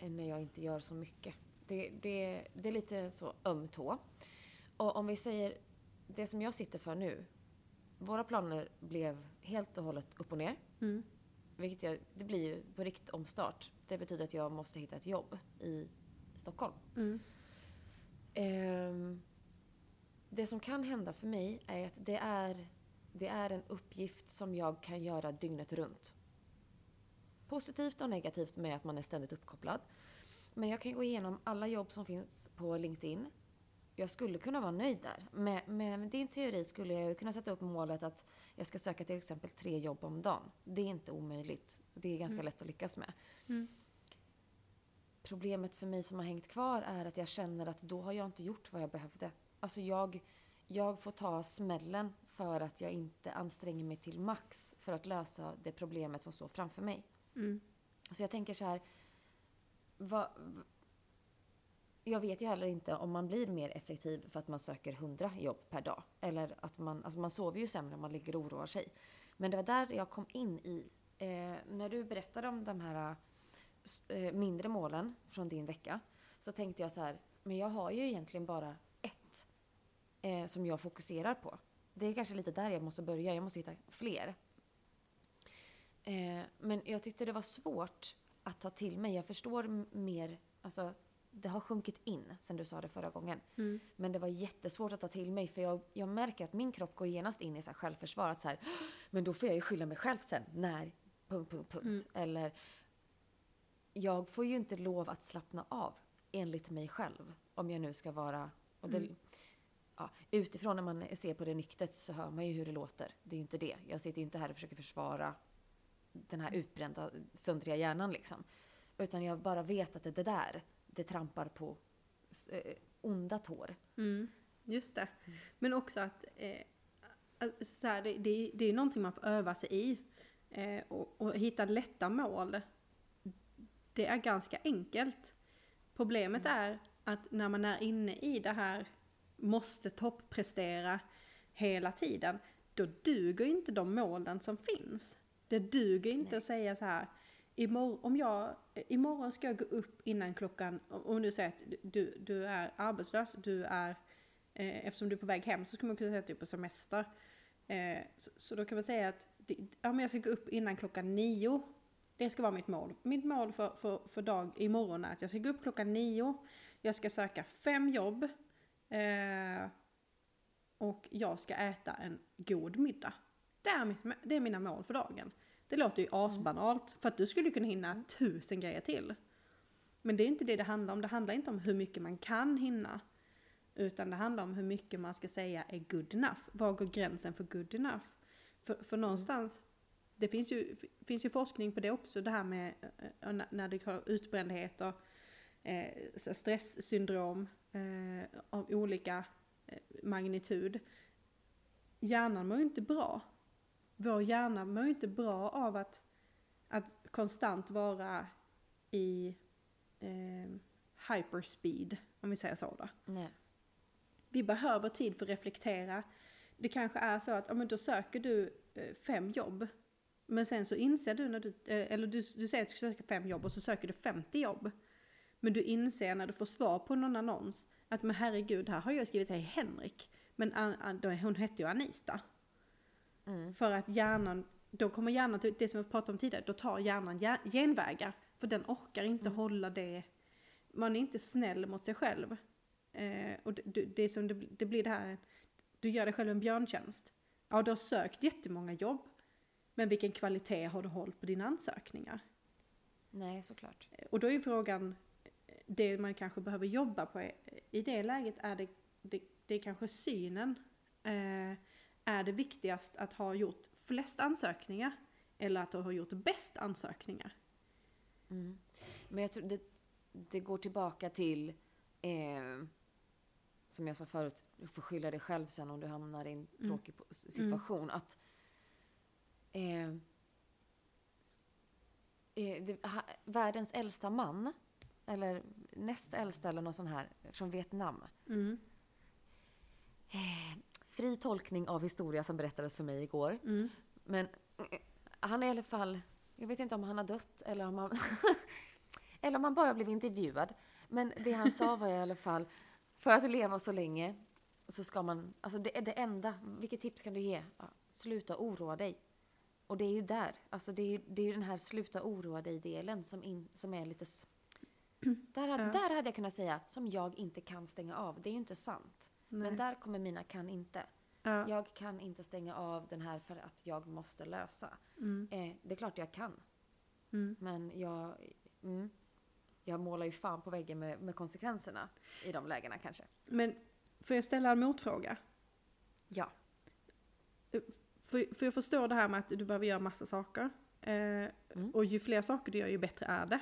när jag inte gör så mycket. Det, det, det är lite så öm tå. Och om vi säger det som jag sitter för nu. Våra planer blev helt och hållet upp och ner. Mm. Vilket jag, det blir ju på riktigt omstart. Det betyder att jag måste hitta ett jobb i Stockholm. Mm. Ehm, det som kan hända för mig är att det är, det är en uppgift som jag kan göra dygnet runt. Positivt och negativt med att man är ständigt uppkopplad. Men jag kan gå igenom alla jobb som finns på LinkedIn. Jag skulle kunna vara nöjd där. Med, med din teori skulle jag kunna sätta upp målet att jag ska söka till exempel tre jobb om dagen. Det är inte omöjligt. Det är ganska Mm. lätt att lyckas med. Mm. Problemet för mig som har hängt kvar är att jag känner att då har jag inte gjort vad jag behövde. Alltså jag, jag får ta smällen för att jag inte anstränger mig till max för att lösa det problemet som står framför mig. Mm. Så jag tänker så här. Vad, jag vet ju heller inte om man blir mer effektiv för att man söker 100 jobb per dag. Eller att man, alltså man sover ju sämre om man ligger och oroar sig. Men det var där jag kom in i, eh, när du berättade om de här eh, mindre målen från din vecka. Så tänkte jag så här, men jag har ju egentligen bara ett eh, som jag fokuserar på. Det är kanske lite där jag måste börja, jag måste hitta fler. Eh, men jag tyckte det var svårt att ta till mig. Jag förstår mer, alltså det har sjunkit in sen du sa det förra gången. Mm. Men det var jättesvårt att ta till mig för jag, jag märker att min kropp går genast in i så här självförsvar. Att så här, men då får jag ju skylla mig själv sen när... Punkt, punkt, punkt. Mm. Eller jag får ju inte lov att slappna av enligt mig själv. Om jag nu ska vara... Och det, Mm. ja, utifrån när man ser på det nyktert så hör man ju hur det låter. Det är ju inte det. Jag sitter ju inte här och försöker försvara den här utbrända, söndriga hjärnan liksom. Utan jag bara vet att det, det där, det trampar på eh, onda tår. Mm. Just det. Men också att, eh, så här, det, det, det är någonting man får öva sig i. Eh, och, och hitta lätta mål. Det är ganska enkelt. Problemet är att när man är inne i det här måste topprestera hela tiden. Då duger inte de målen som finns. Det duger inte Nej. att säga så här. Imorgon, om jag, imorgon ska jag gå upp innan klockan, om du säger att du, du är arbetslös, du är, eh, eftersom du är på väg hem så ska man kunna säga att du är på semester. Eh, så, så då kan man säga att det, ja, men jag ska gå upp innan klockan nio. Det ska vara mitt mål. Mitt mål för, för, för dag imorgon är att jag ska gå upp klockan nio. Jag ska söka fem jobb. Eh, och jag ska äta en god middag. Det är, mitt, det är mina mål för dagen. Det låter ju asbanalt, för att du skulle kunna hinna tusen grejer till. Men det är inte det det handlar om. Det handlar inte om hur mycket man kan hinna. Utan det handlar om hur mycket man ska säga är good enough. Var går gränsen för good enough? För, för någonstans, det finns ju, finns ju forskning på det också, det här med eh, när- när det har utbrändhet och eh, stresssyndrom eh, av olika eh, magnitud. Hjärnan mår ju inte bra. Vår hjärna mår inte bra av att, att konstant vara i eh, hyperspeed, om vi säger så då. Nej. Vi behöver tid för att reflektera. Det kanske är så att ja, men då söker du eh, fem jobb. Men sen så inser du när du, eh, eller du, du säger att du ska söka fem jobb och så söker du 50 jobb. Men du inser när du får svar på någon annons att men herregud, här har jag skrivit hej Henrik. Men An- An- då- hon hette ju Anita. Mm. För att hjärnan, då kommer hjärnan, till det som jag pratade om tidigare, då tar hjärnan gen- genvägar. För den orkar inte Mm. hålla det, man är inte snäll mot sig själv. Eh, och det, det, är som det, det blir det här, du gör dig själv en björntjänst. Ja, du har sökt jättemånga jobb. Men vilken kvalitet har du hållit på dina ansökningar? Nej, såklart. Och då är frågan, det man kanske behöver jobba på i det läget är det, det, det är kanske synen. Eh, är det viktigast att ha gjort flest ansökningar eller att du har gjort bäst ansökningar? Mm. Men jag tror det, det går tillbaka till, eh, som jag sa förut, du får skylla dig själv sen om du hamnar i en Mm. tråkig po- situation. Att eh, eh, det, ha, världens äldsta man eller näst äldsta eller någon sån här, från Vietnam. Mm. Fri tolkning av historia som berättades för mig igår. Mm. Men eh, han är i alla fall, jag vet inte om han har dött eller om han, eller om han bara blev intervjuad. Men det han sa var i alla fall, för att leva så länge så ska man, alltså det är det enda, vilket tips kan du ge? Ja, sluta oroa dig. Och det är ju där, alltså det är, det är ju den här sluta oroa dig-delen som, in, som är lite... Där, Ja. där hade jag kunnat säga, som jag inte kan stänga av. Det är ju inte sant. Nej. Men där kommer mina kan inte. ja. Jag kan inte stänga av den här för att jag måste lösa. Mm. Eh, det är klart jag kan. Mm. Men jag, mm, jag målar ju fan på väggen med, med konsekvenserna i de lägena kanske. Men får jag ställa en motfråga? Ja. För, för jag förstår det här med att du behöver göra massa saker. Eh, Mm. Och ju fler saker du gör ju bättre är det.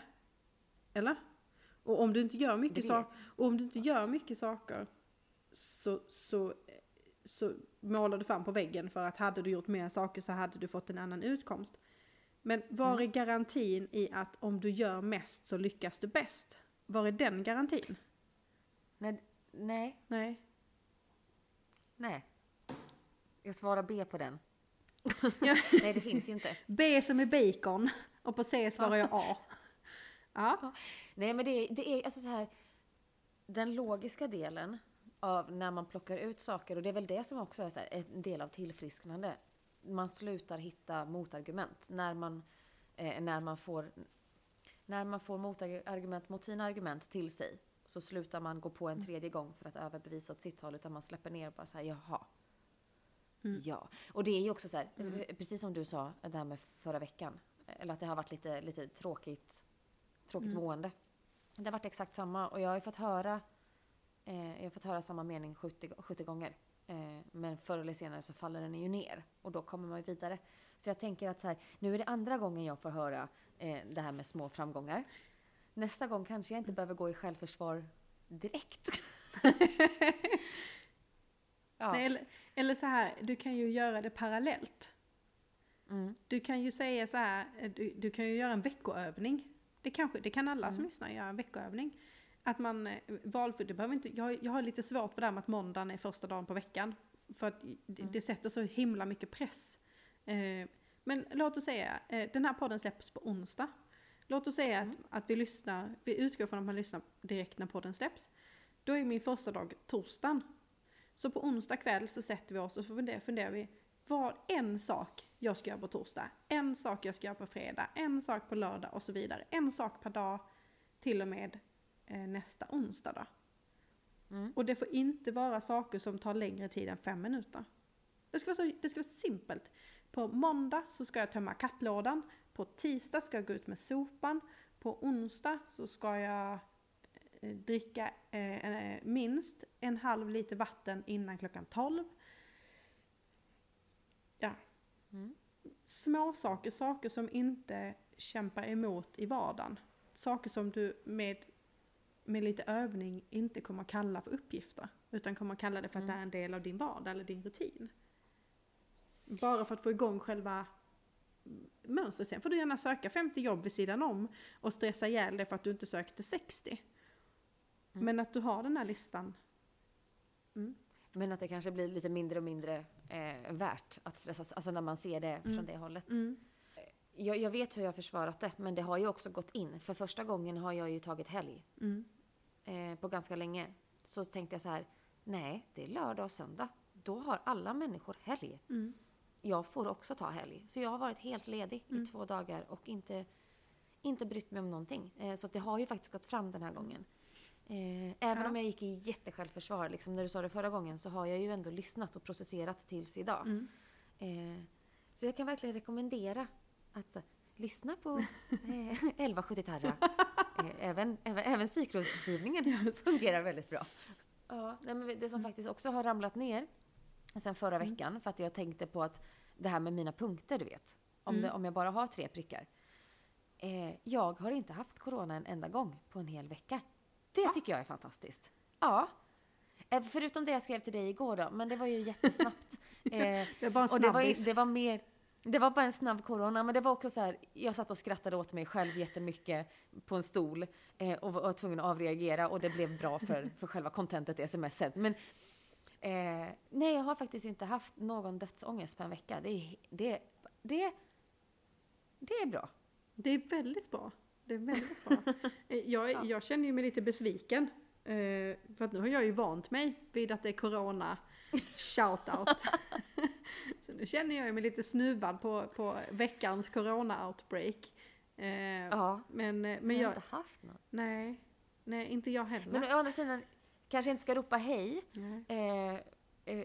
Eller? Och om du inte gör mycket saker, och om du inte gör mycket saker så, så, så målar du fram på väggen för att hade du gjort mer saker så hade du fått en annan utkomst. Men var Mm. är garantin i att om du gör mest så lyckas du bäst? Var är den garantin? Nej, nej, Nej. nej. Jag svarar B på den. Nej, det finns ju inte. B som är bacon och på C svarar jag A. Ja. Nej, men det är, det är alltså så här. Den logiska delen av när man plockar ut saker, och det är väl det som också är en del av tillfrisknande. Man slutar hitta motargument. När man, eh, när man får, när man får motargument mot sina argument till sig så slutar man gå på en tredje gång för att överbevisa åt sitt håll, utan man släpper ner och bara så här, jaha. Ja, och det är ju också så här, eh, precis som du sa, det här med förra veckan. Eller att det har varit lite, lite tråkigt, tråkigt mående. Det har varit exakt samma och jag har ju fått höra, eh, jag har fått höra samma mening 70, 70 gånger. Eh, men förr eller senare så faller den ju ner och då kommer man ju vidare. Så jag tänker att så här, nu är det andra gången jag får höra eh, det här med små framgångar. Nästa gång kanske jag inte behöver gå i självförsvar direkt. ja. Nej, eller, eller så här, du kan ju göra det parallellt. Mm. Du kan ju säga så här, eh, du, du kan ju göra en veckoövning. Det, kanske, det kan alla som lyssnar göra, en veckoövning. Att man, eh, valfri, det behöver inte, jag, jag har lite svårt för det här med att måndagen är första dagen på veckan. För att det, det sätter så himla mycket press. Eh, men låt oss säga, eh, den här podden släpps på onsdag. Låt oss säga att, att vi lyssnar, vi utgår från att man lyssnar direkt när podden släpps. Då är min första dag torsdagen. Så på onsdag kväll så sätter vi oss och funderar, funderar vi, vad en sak jag ska göra på torsdag, en sak jag ska göra på fredag, en sak på lördag och så vidare. En sak per dag till och med nästa onsdag då. Mm. Och det får inte vara saker som tar längre tid än fem minuter. Det ska vara, så, det ska vara simpelt. På måndag så ska jag tömma kattlådan. På tisdag ska jag gå ut med sopan. På onsdag så ska jag eh, dricka eh, eh, minst en halv liter vatten innan klockan 12. Ja. Mm. Små saker, saker som inte kämpar emot i vardagen. Saker som du med, med lite övning inte kommer kalla för uppgifter. Utan kommer kalla det för att det är en del av din vardag eller din rutin. Bara för att få igång själva mönstret. Sen får du gärna söka 50 jobb vid sidan om och stressa ihjäl dig för att du inte sökte 60. Men att du har den här listan. Men att det kanske blir lite mindre och mindre eh, värt att stressa, alltså när man ser det från det hållet. Jag, jag vet hur jag har försvarat det, men det har ju också gått in. För första gången har jag ju tagit helg. Mm. Eh, på ganska länge. Så tänkte jag så här, nej, det är lördag och söndag. Då har alla människor helg. Mm. Jag får också ta helg. Så jag har varit helt ledig i två dagar och inte, inte brytt mig om någonting. Eh, så det har ju faktiskt gått fram den här gången. Eh, även Ja. om jag gick i jättesjälvförsvar, liksom när du sa det förra gången, så har jag ju ändå lyssnat och processerat tills idag. Mm. Eh, så jag kan verkligen rekommendera att så, lyssna på eh, 1170 Terra. Eh, även, även, även psykrådgivningen fungerar väldigt bra. Ja, men det som faktiskt också har ramlat ner sen förra veckan, för att jag tänkte på att det här med mina punkter, du vet. Om, det, om jag bara har tre prickar. Eh, jag har inte haft corona en enda gång på en hel vecka. Det tycker jag är fantastiskt. Ja. Eh, förutom det jag skrev till dig igår då, men det var ju jättesnabbt. Eh, Det är bara en och det var, det var mer... Det var bara en snabb corona, men det var också så här, jag satt och skrattade åt mig själv jättemycket på en stol eh, och var, var tvungen att avreagera och det blev bra för, för själva contentet i smset. Men eh, nej, jag har faktiskt inte haft någon dödsångest på en vecka. Det, det, det, det är bra. Det är väldigt bra. Det är väldigt bra. Eh, jag, jag känner ju mig lite besviken. Eh, för att nu har jag ju vant mig vid att det är corona shoutout. Så nu känner jag mig lite snuvad på, på veckans corona-outbreak. Eh, Ja, Men, eh, men jag har inte haft något. nej, nej, inte jag heller. Men å andra sidan, kanske inte ska ropa hej eh, eh,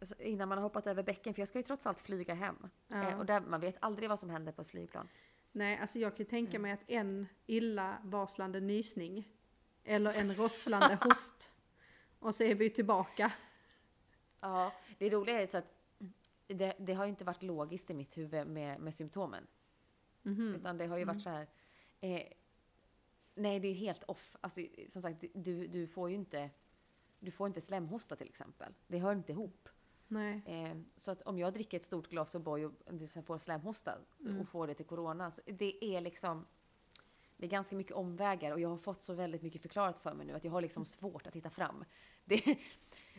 alltså innan man har hoppat över bäcken, för jag ska ju trots allt flyga hem. Ja. Eh, och där, man vet aldrig vad som händer på ett flygplan. Nej, alltså jag kan ju tänka Mm. mig att en illavarslande nysning eller en rosslande host och så är vi tillbaka. Ja, det roliga är ju så att det, det har ju inte varit logiskt i mitt huvud med, med symptomen. Mhm. Utan det har ju varit så här. Eh, nej, det är helt off. Alltså, som sagt, du, du får ju inte, du får inte slemhosta till exempel. Det hör inte ihop. Eh, så att om jag dricker ett stort glas O'boy och sen får slemhosta Mm. och får det till corona, så det är liksom det är ganska mycket omvägar och jag har fått så väldigt mycket förklarat för mig nu att jag har liksom svårt att hitta fram. Det,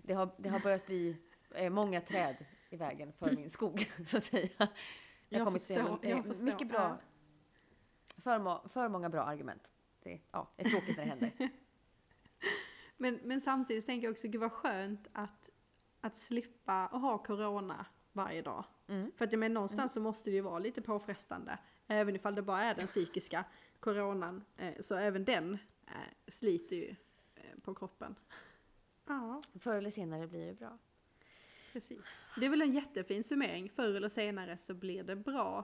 det, har, det har börjat bli eh, många träd i vägen för min skog, så att säga. Jag kommit så förstår, jävla- jag förstår, Mycket bra. För, må, för många bra argument. Det, ja, det är tråkigt när det händer. Men, men samtidigt tänker jag också, gud vad skönt att, att slippa att ha corona varje dag. Mm. För att jag menar, någonstans så måste det ju vara lite påfrestande. Även ifall det bara är den psykiska coronan. Eh, så även den eh, sliter ju eh, på kroppen. Ja, Förr eller senare blir det bra. Precis. Det är väl en jättefin summering. Förr eller senare så blir det bra.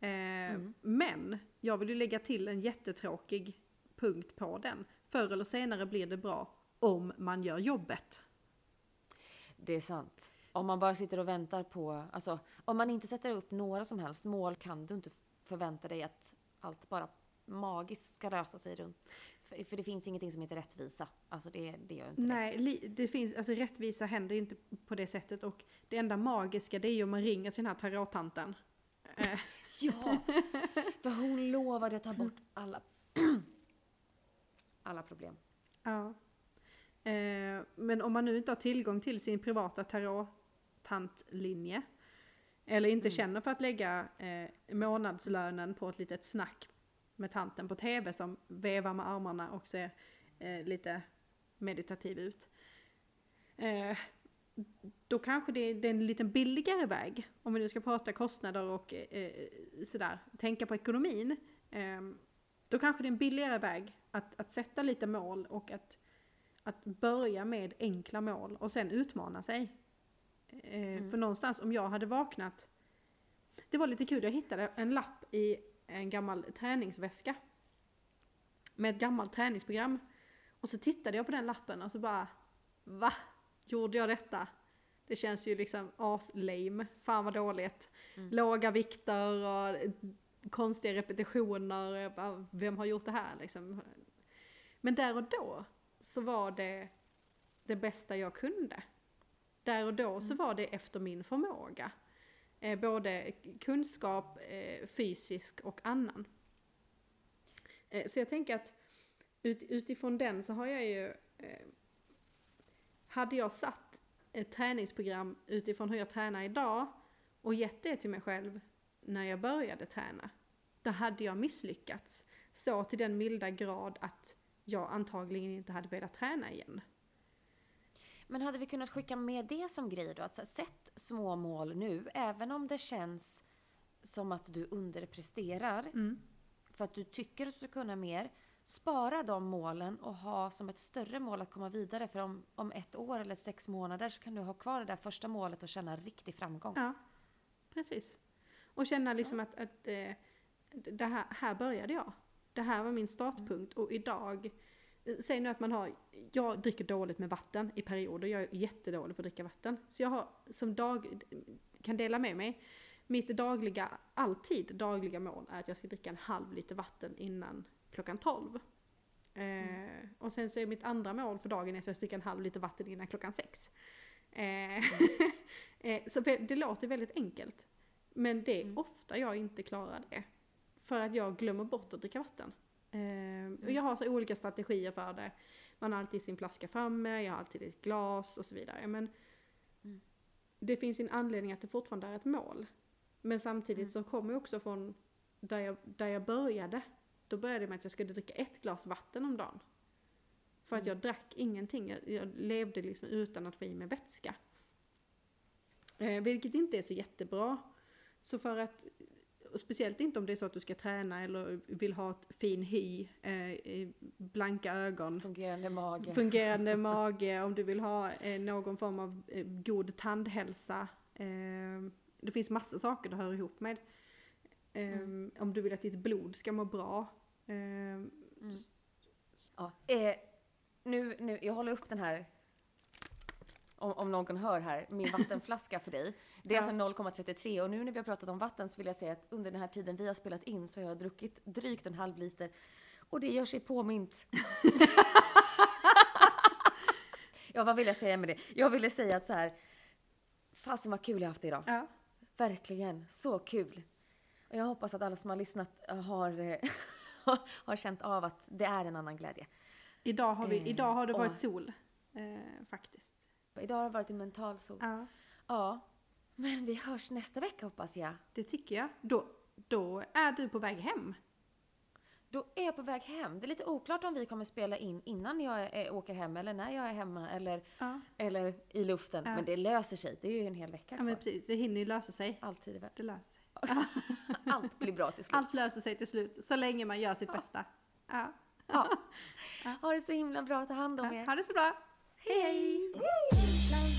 Eh, Mm. Men jag vill ju lägga till en jättetråkig punkt på den. Förr eller senare blir det bra om man gör jobbet. Det är sant. Om man bara sitter och väntar på, alltså om man inte sätter upp några som helst mål kan du inte förvänta dig att allt bara magiskt ska lösa sig runt. För, för det finns ingenting som heter rättvisa. Alltså det, det gör inte. Nej, det finns, alltså rättvisa händer inte på det sättet och det enda magiska det är ju om man ringer till den här tarottanten. Eh, Ja! För hon lovade att ta bort alla, alla problem. ja. Eh, men om man nu inte har tillgång till sin privata tarottantlinje eller inte känner för att lägga eh, månadslönen på ett litet snack med tanten på tv som vevar med armarna och ser eh, lite meditativ ut. Eh, då kanske det är, det är en lite billigare väg, om vi nu ska prata kostnader och eh, sådär, tänka på ekonomin. Eh, då kanske det är en billigare väg att, att sätta lite mål och att, att börja med enkla mål och sen utmana sig. Eh, För någonstans, om jag hade vaknat... Det var lite kul, jag hittade en lapp i en gammal träningsväska. Med ett gammalt träningsprogram. Och så tittade jag på den lappen och så bara, va? Gjorde jag detta? Det känns ju liksom as-lame. Fan vad dåligt. Låga vikter och konstiga repetitioner. Bara, Vem har gjort det här liksom? Men där och då så var det det bästa jag kunde. Där och då så var det efter min förmåga. Eh, både kunskap, eh, fysisk och annan. Eh, så jag tänker att ut, utifrån den så har jag ju... Eh, hade jag satt ett träningsprogram utifrån hur jag tränar idag och gett det till mig själv när jag började träna, då hade jag misslyckats. Så till den milda grad att jag antagligen inte hade velat träna igen. Men hade vi kunnat skicka med det som grej då? Att så här, sätt små mål nu, även om det känns som att du underpresterar. För att du tycker att du ska kunna mer. Spara de målen och ha som ett större mål att komma vidare. För om, om ett år eller sex månader så kan du ha kvar det där första målet och känna riktig framgång. Ja, precis. Och känna liksom att, att eh, det här, här började jag. Det här var min startpunkt och idag, säg nu att man har, jag dricker dåligt med vatten i perioder, jag är jättedålig på att dricka vatten. Så jag har som dag, kan dela med mig, mitt dagliga, alltid dagliga mål är att jag ska dricka en halv liter vatten innan klockan 12. Eh, och sen så är mitt andra mål för dagen är att jag ska dricka en halv liter vatten innan klockan 6. Eh, eh, så det låter väldigt enkelt. Men det är Mm. ofta jag inte klarar det. För att jag glömmer bort att dricka vatten. Eh, och jag har så olika strategier för det. Man har alltid sin flaska framme, jag har alltid ett glas och så vidare. Men Mm. det finns en anledning att det fortfarande är ett mål. Men samtidigt Mm. så kommer jag också från där jag, där jag började. Då började jag med att jag skulle dricka ett glas vatten om dagen. För att Mm. jag drack ingenting. Jag, jag levde liksom utan att få i mig vätska. Eh, vilket inte är så jättebra. Så för att, och speciellt inte om det är så att du ska träna eller vill ha ett fin hy, eh, blanka ögon, Fungerande mage. fungerande mage, om du vill ha eh, någon form av eh, god tandhälsa. Eh, det finns massa saker det hör ihop med. Eh, Om du vill att ditt blod ska må bra. Eh, Ja, eh, nu, nu, jag håller upp den här, om, om någon hör här, min vattenflaska för dig. Det är Ja. alltså 0,33 och nu när vi har pratat om vatten så vill jag säga att under den här tiden vi har spelat in så har jag druckit drygt en halv liter och det gör sig påmint. ja, vad vill jag säga med det? Jag ville säga att så här, fasen vad kul jag haft idag. ja. Verkligen, så kul. Och jag hoppas att alla som har lyssnat eh, har, eh, har känt av att det är en annan glädje. Idag, har vi, Eh, idag har det varit och- sol. Eh, faktiskt. Idag har det varit en mental sol. Ja. Ja. Men vi hörs nästa vecka hoppas jag. Det tycker jag. Då, då är du på väg hem. Då är jag på väg hem. Det är lite oklart om vi kommer spela in innan jag är, åker hem eller när jag är hemma eller, Ja, eller i luften. Ja. Men det löser sig. Det är ju en hel vecka ja men kvar. precis. Det hinner ju lösa sig. Alltid är värt. Det löser sig. Allt blir bra till slut. Allt löser sig till slut, så länge man gör sitt bästa. Ja. Ja. Ha det så himla bra. Ta hand om er. Ha det så bra. Hej!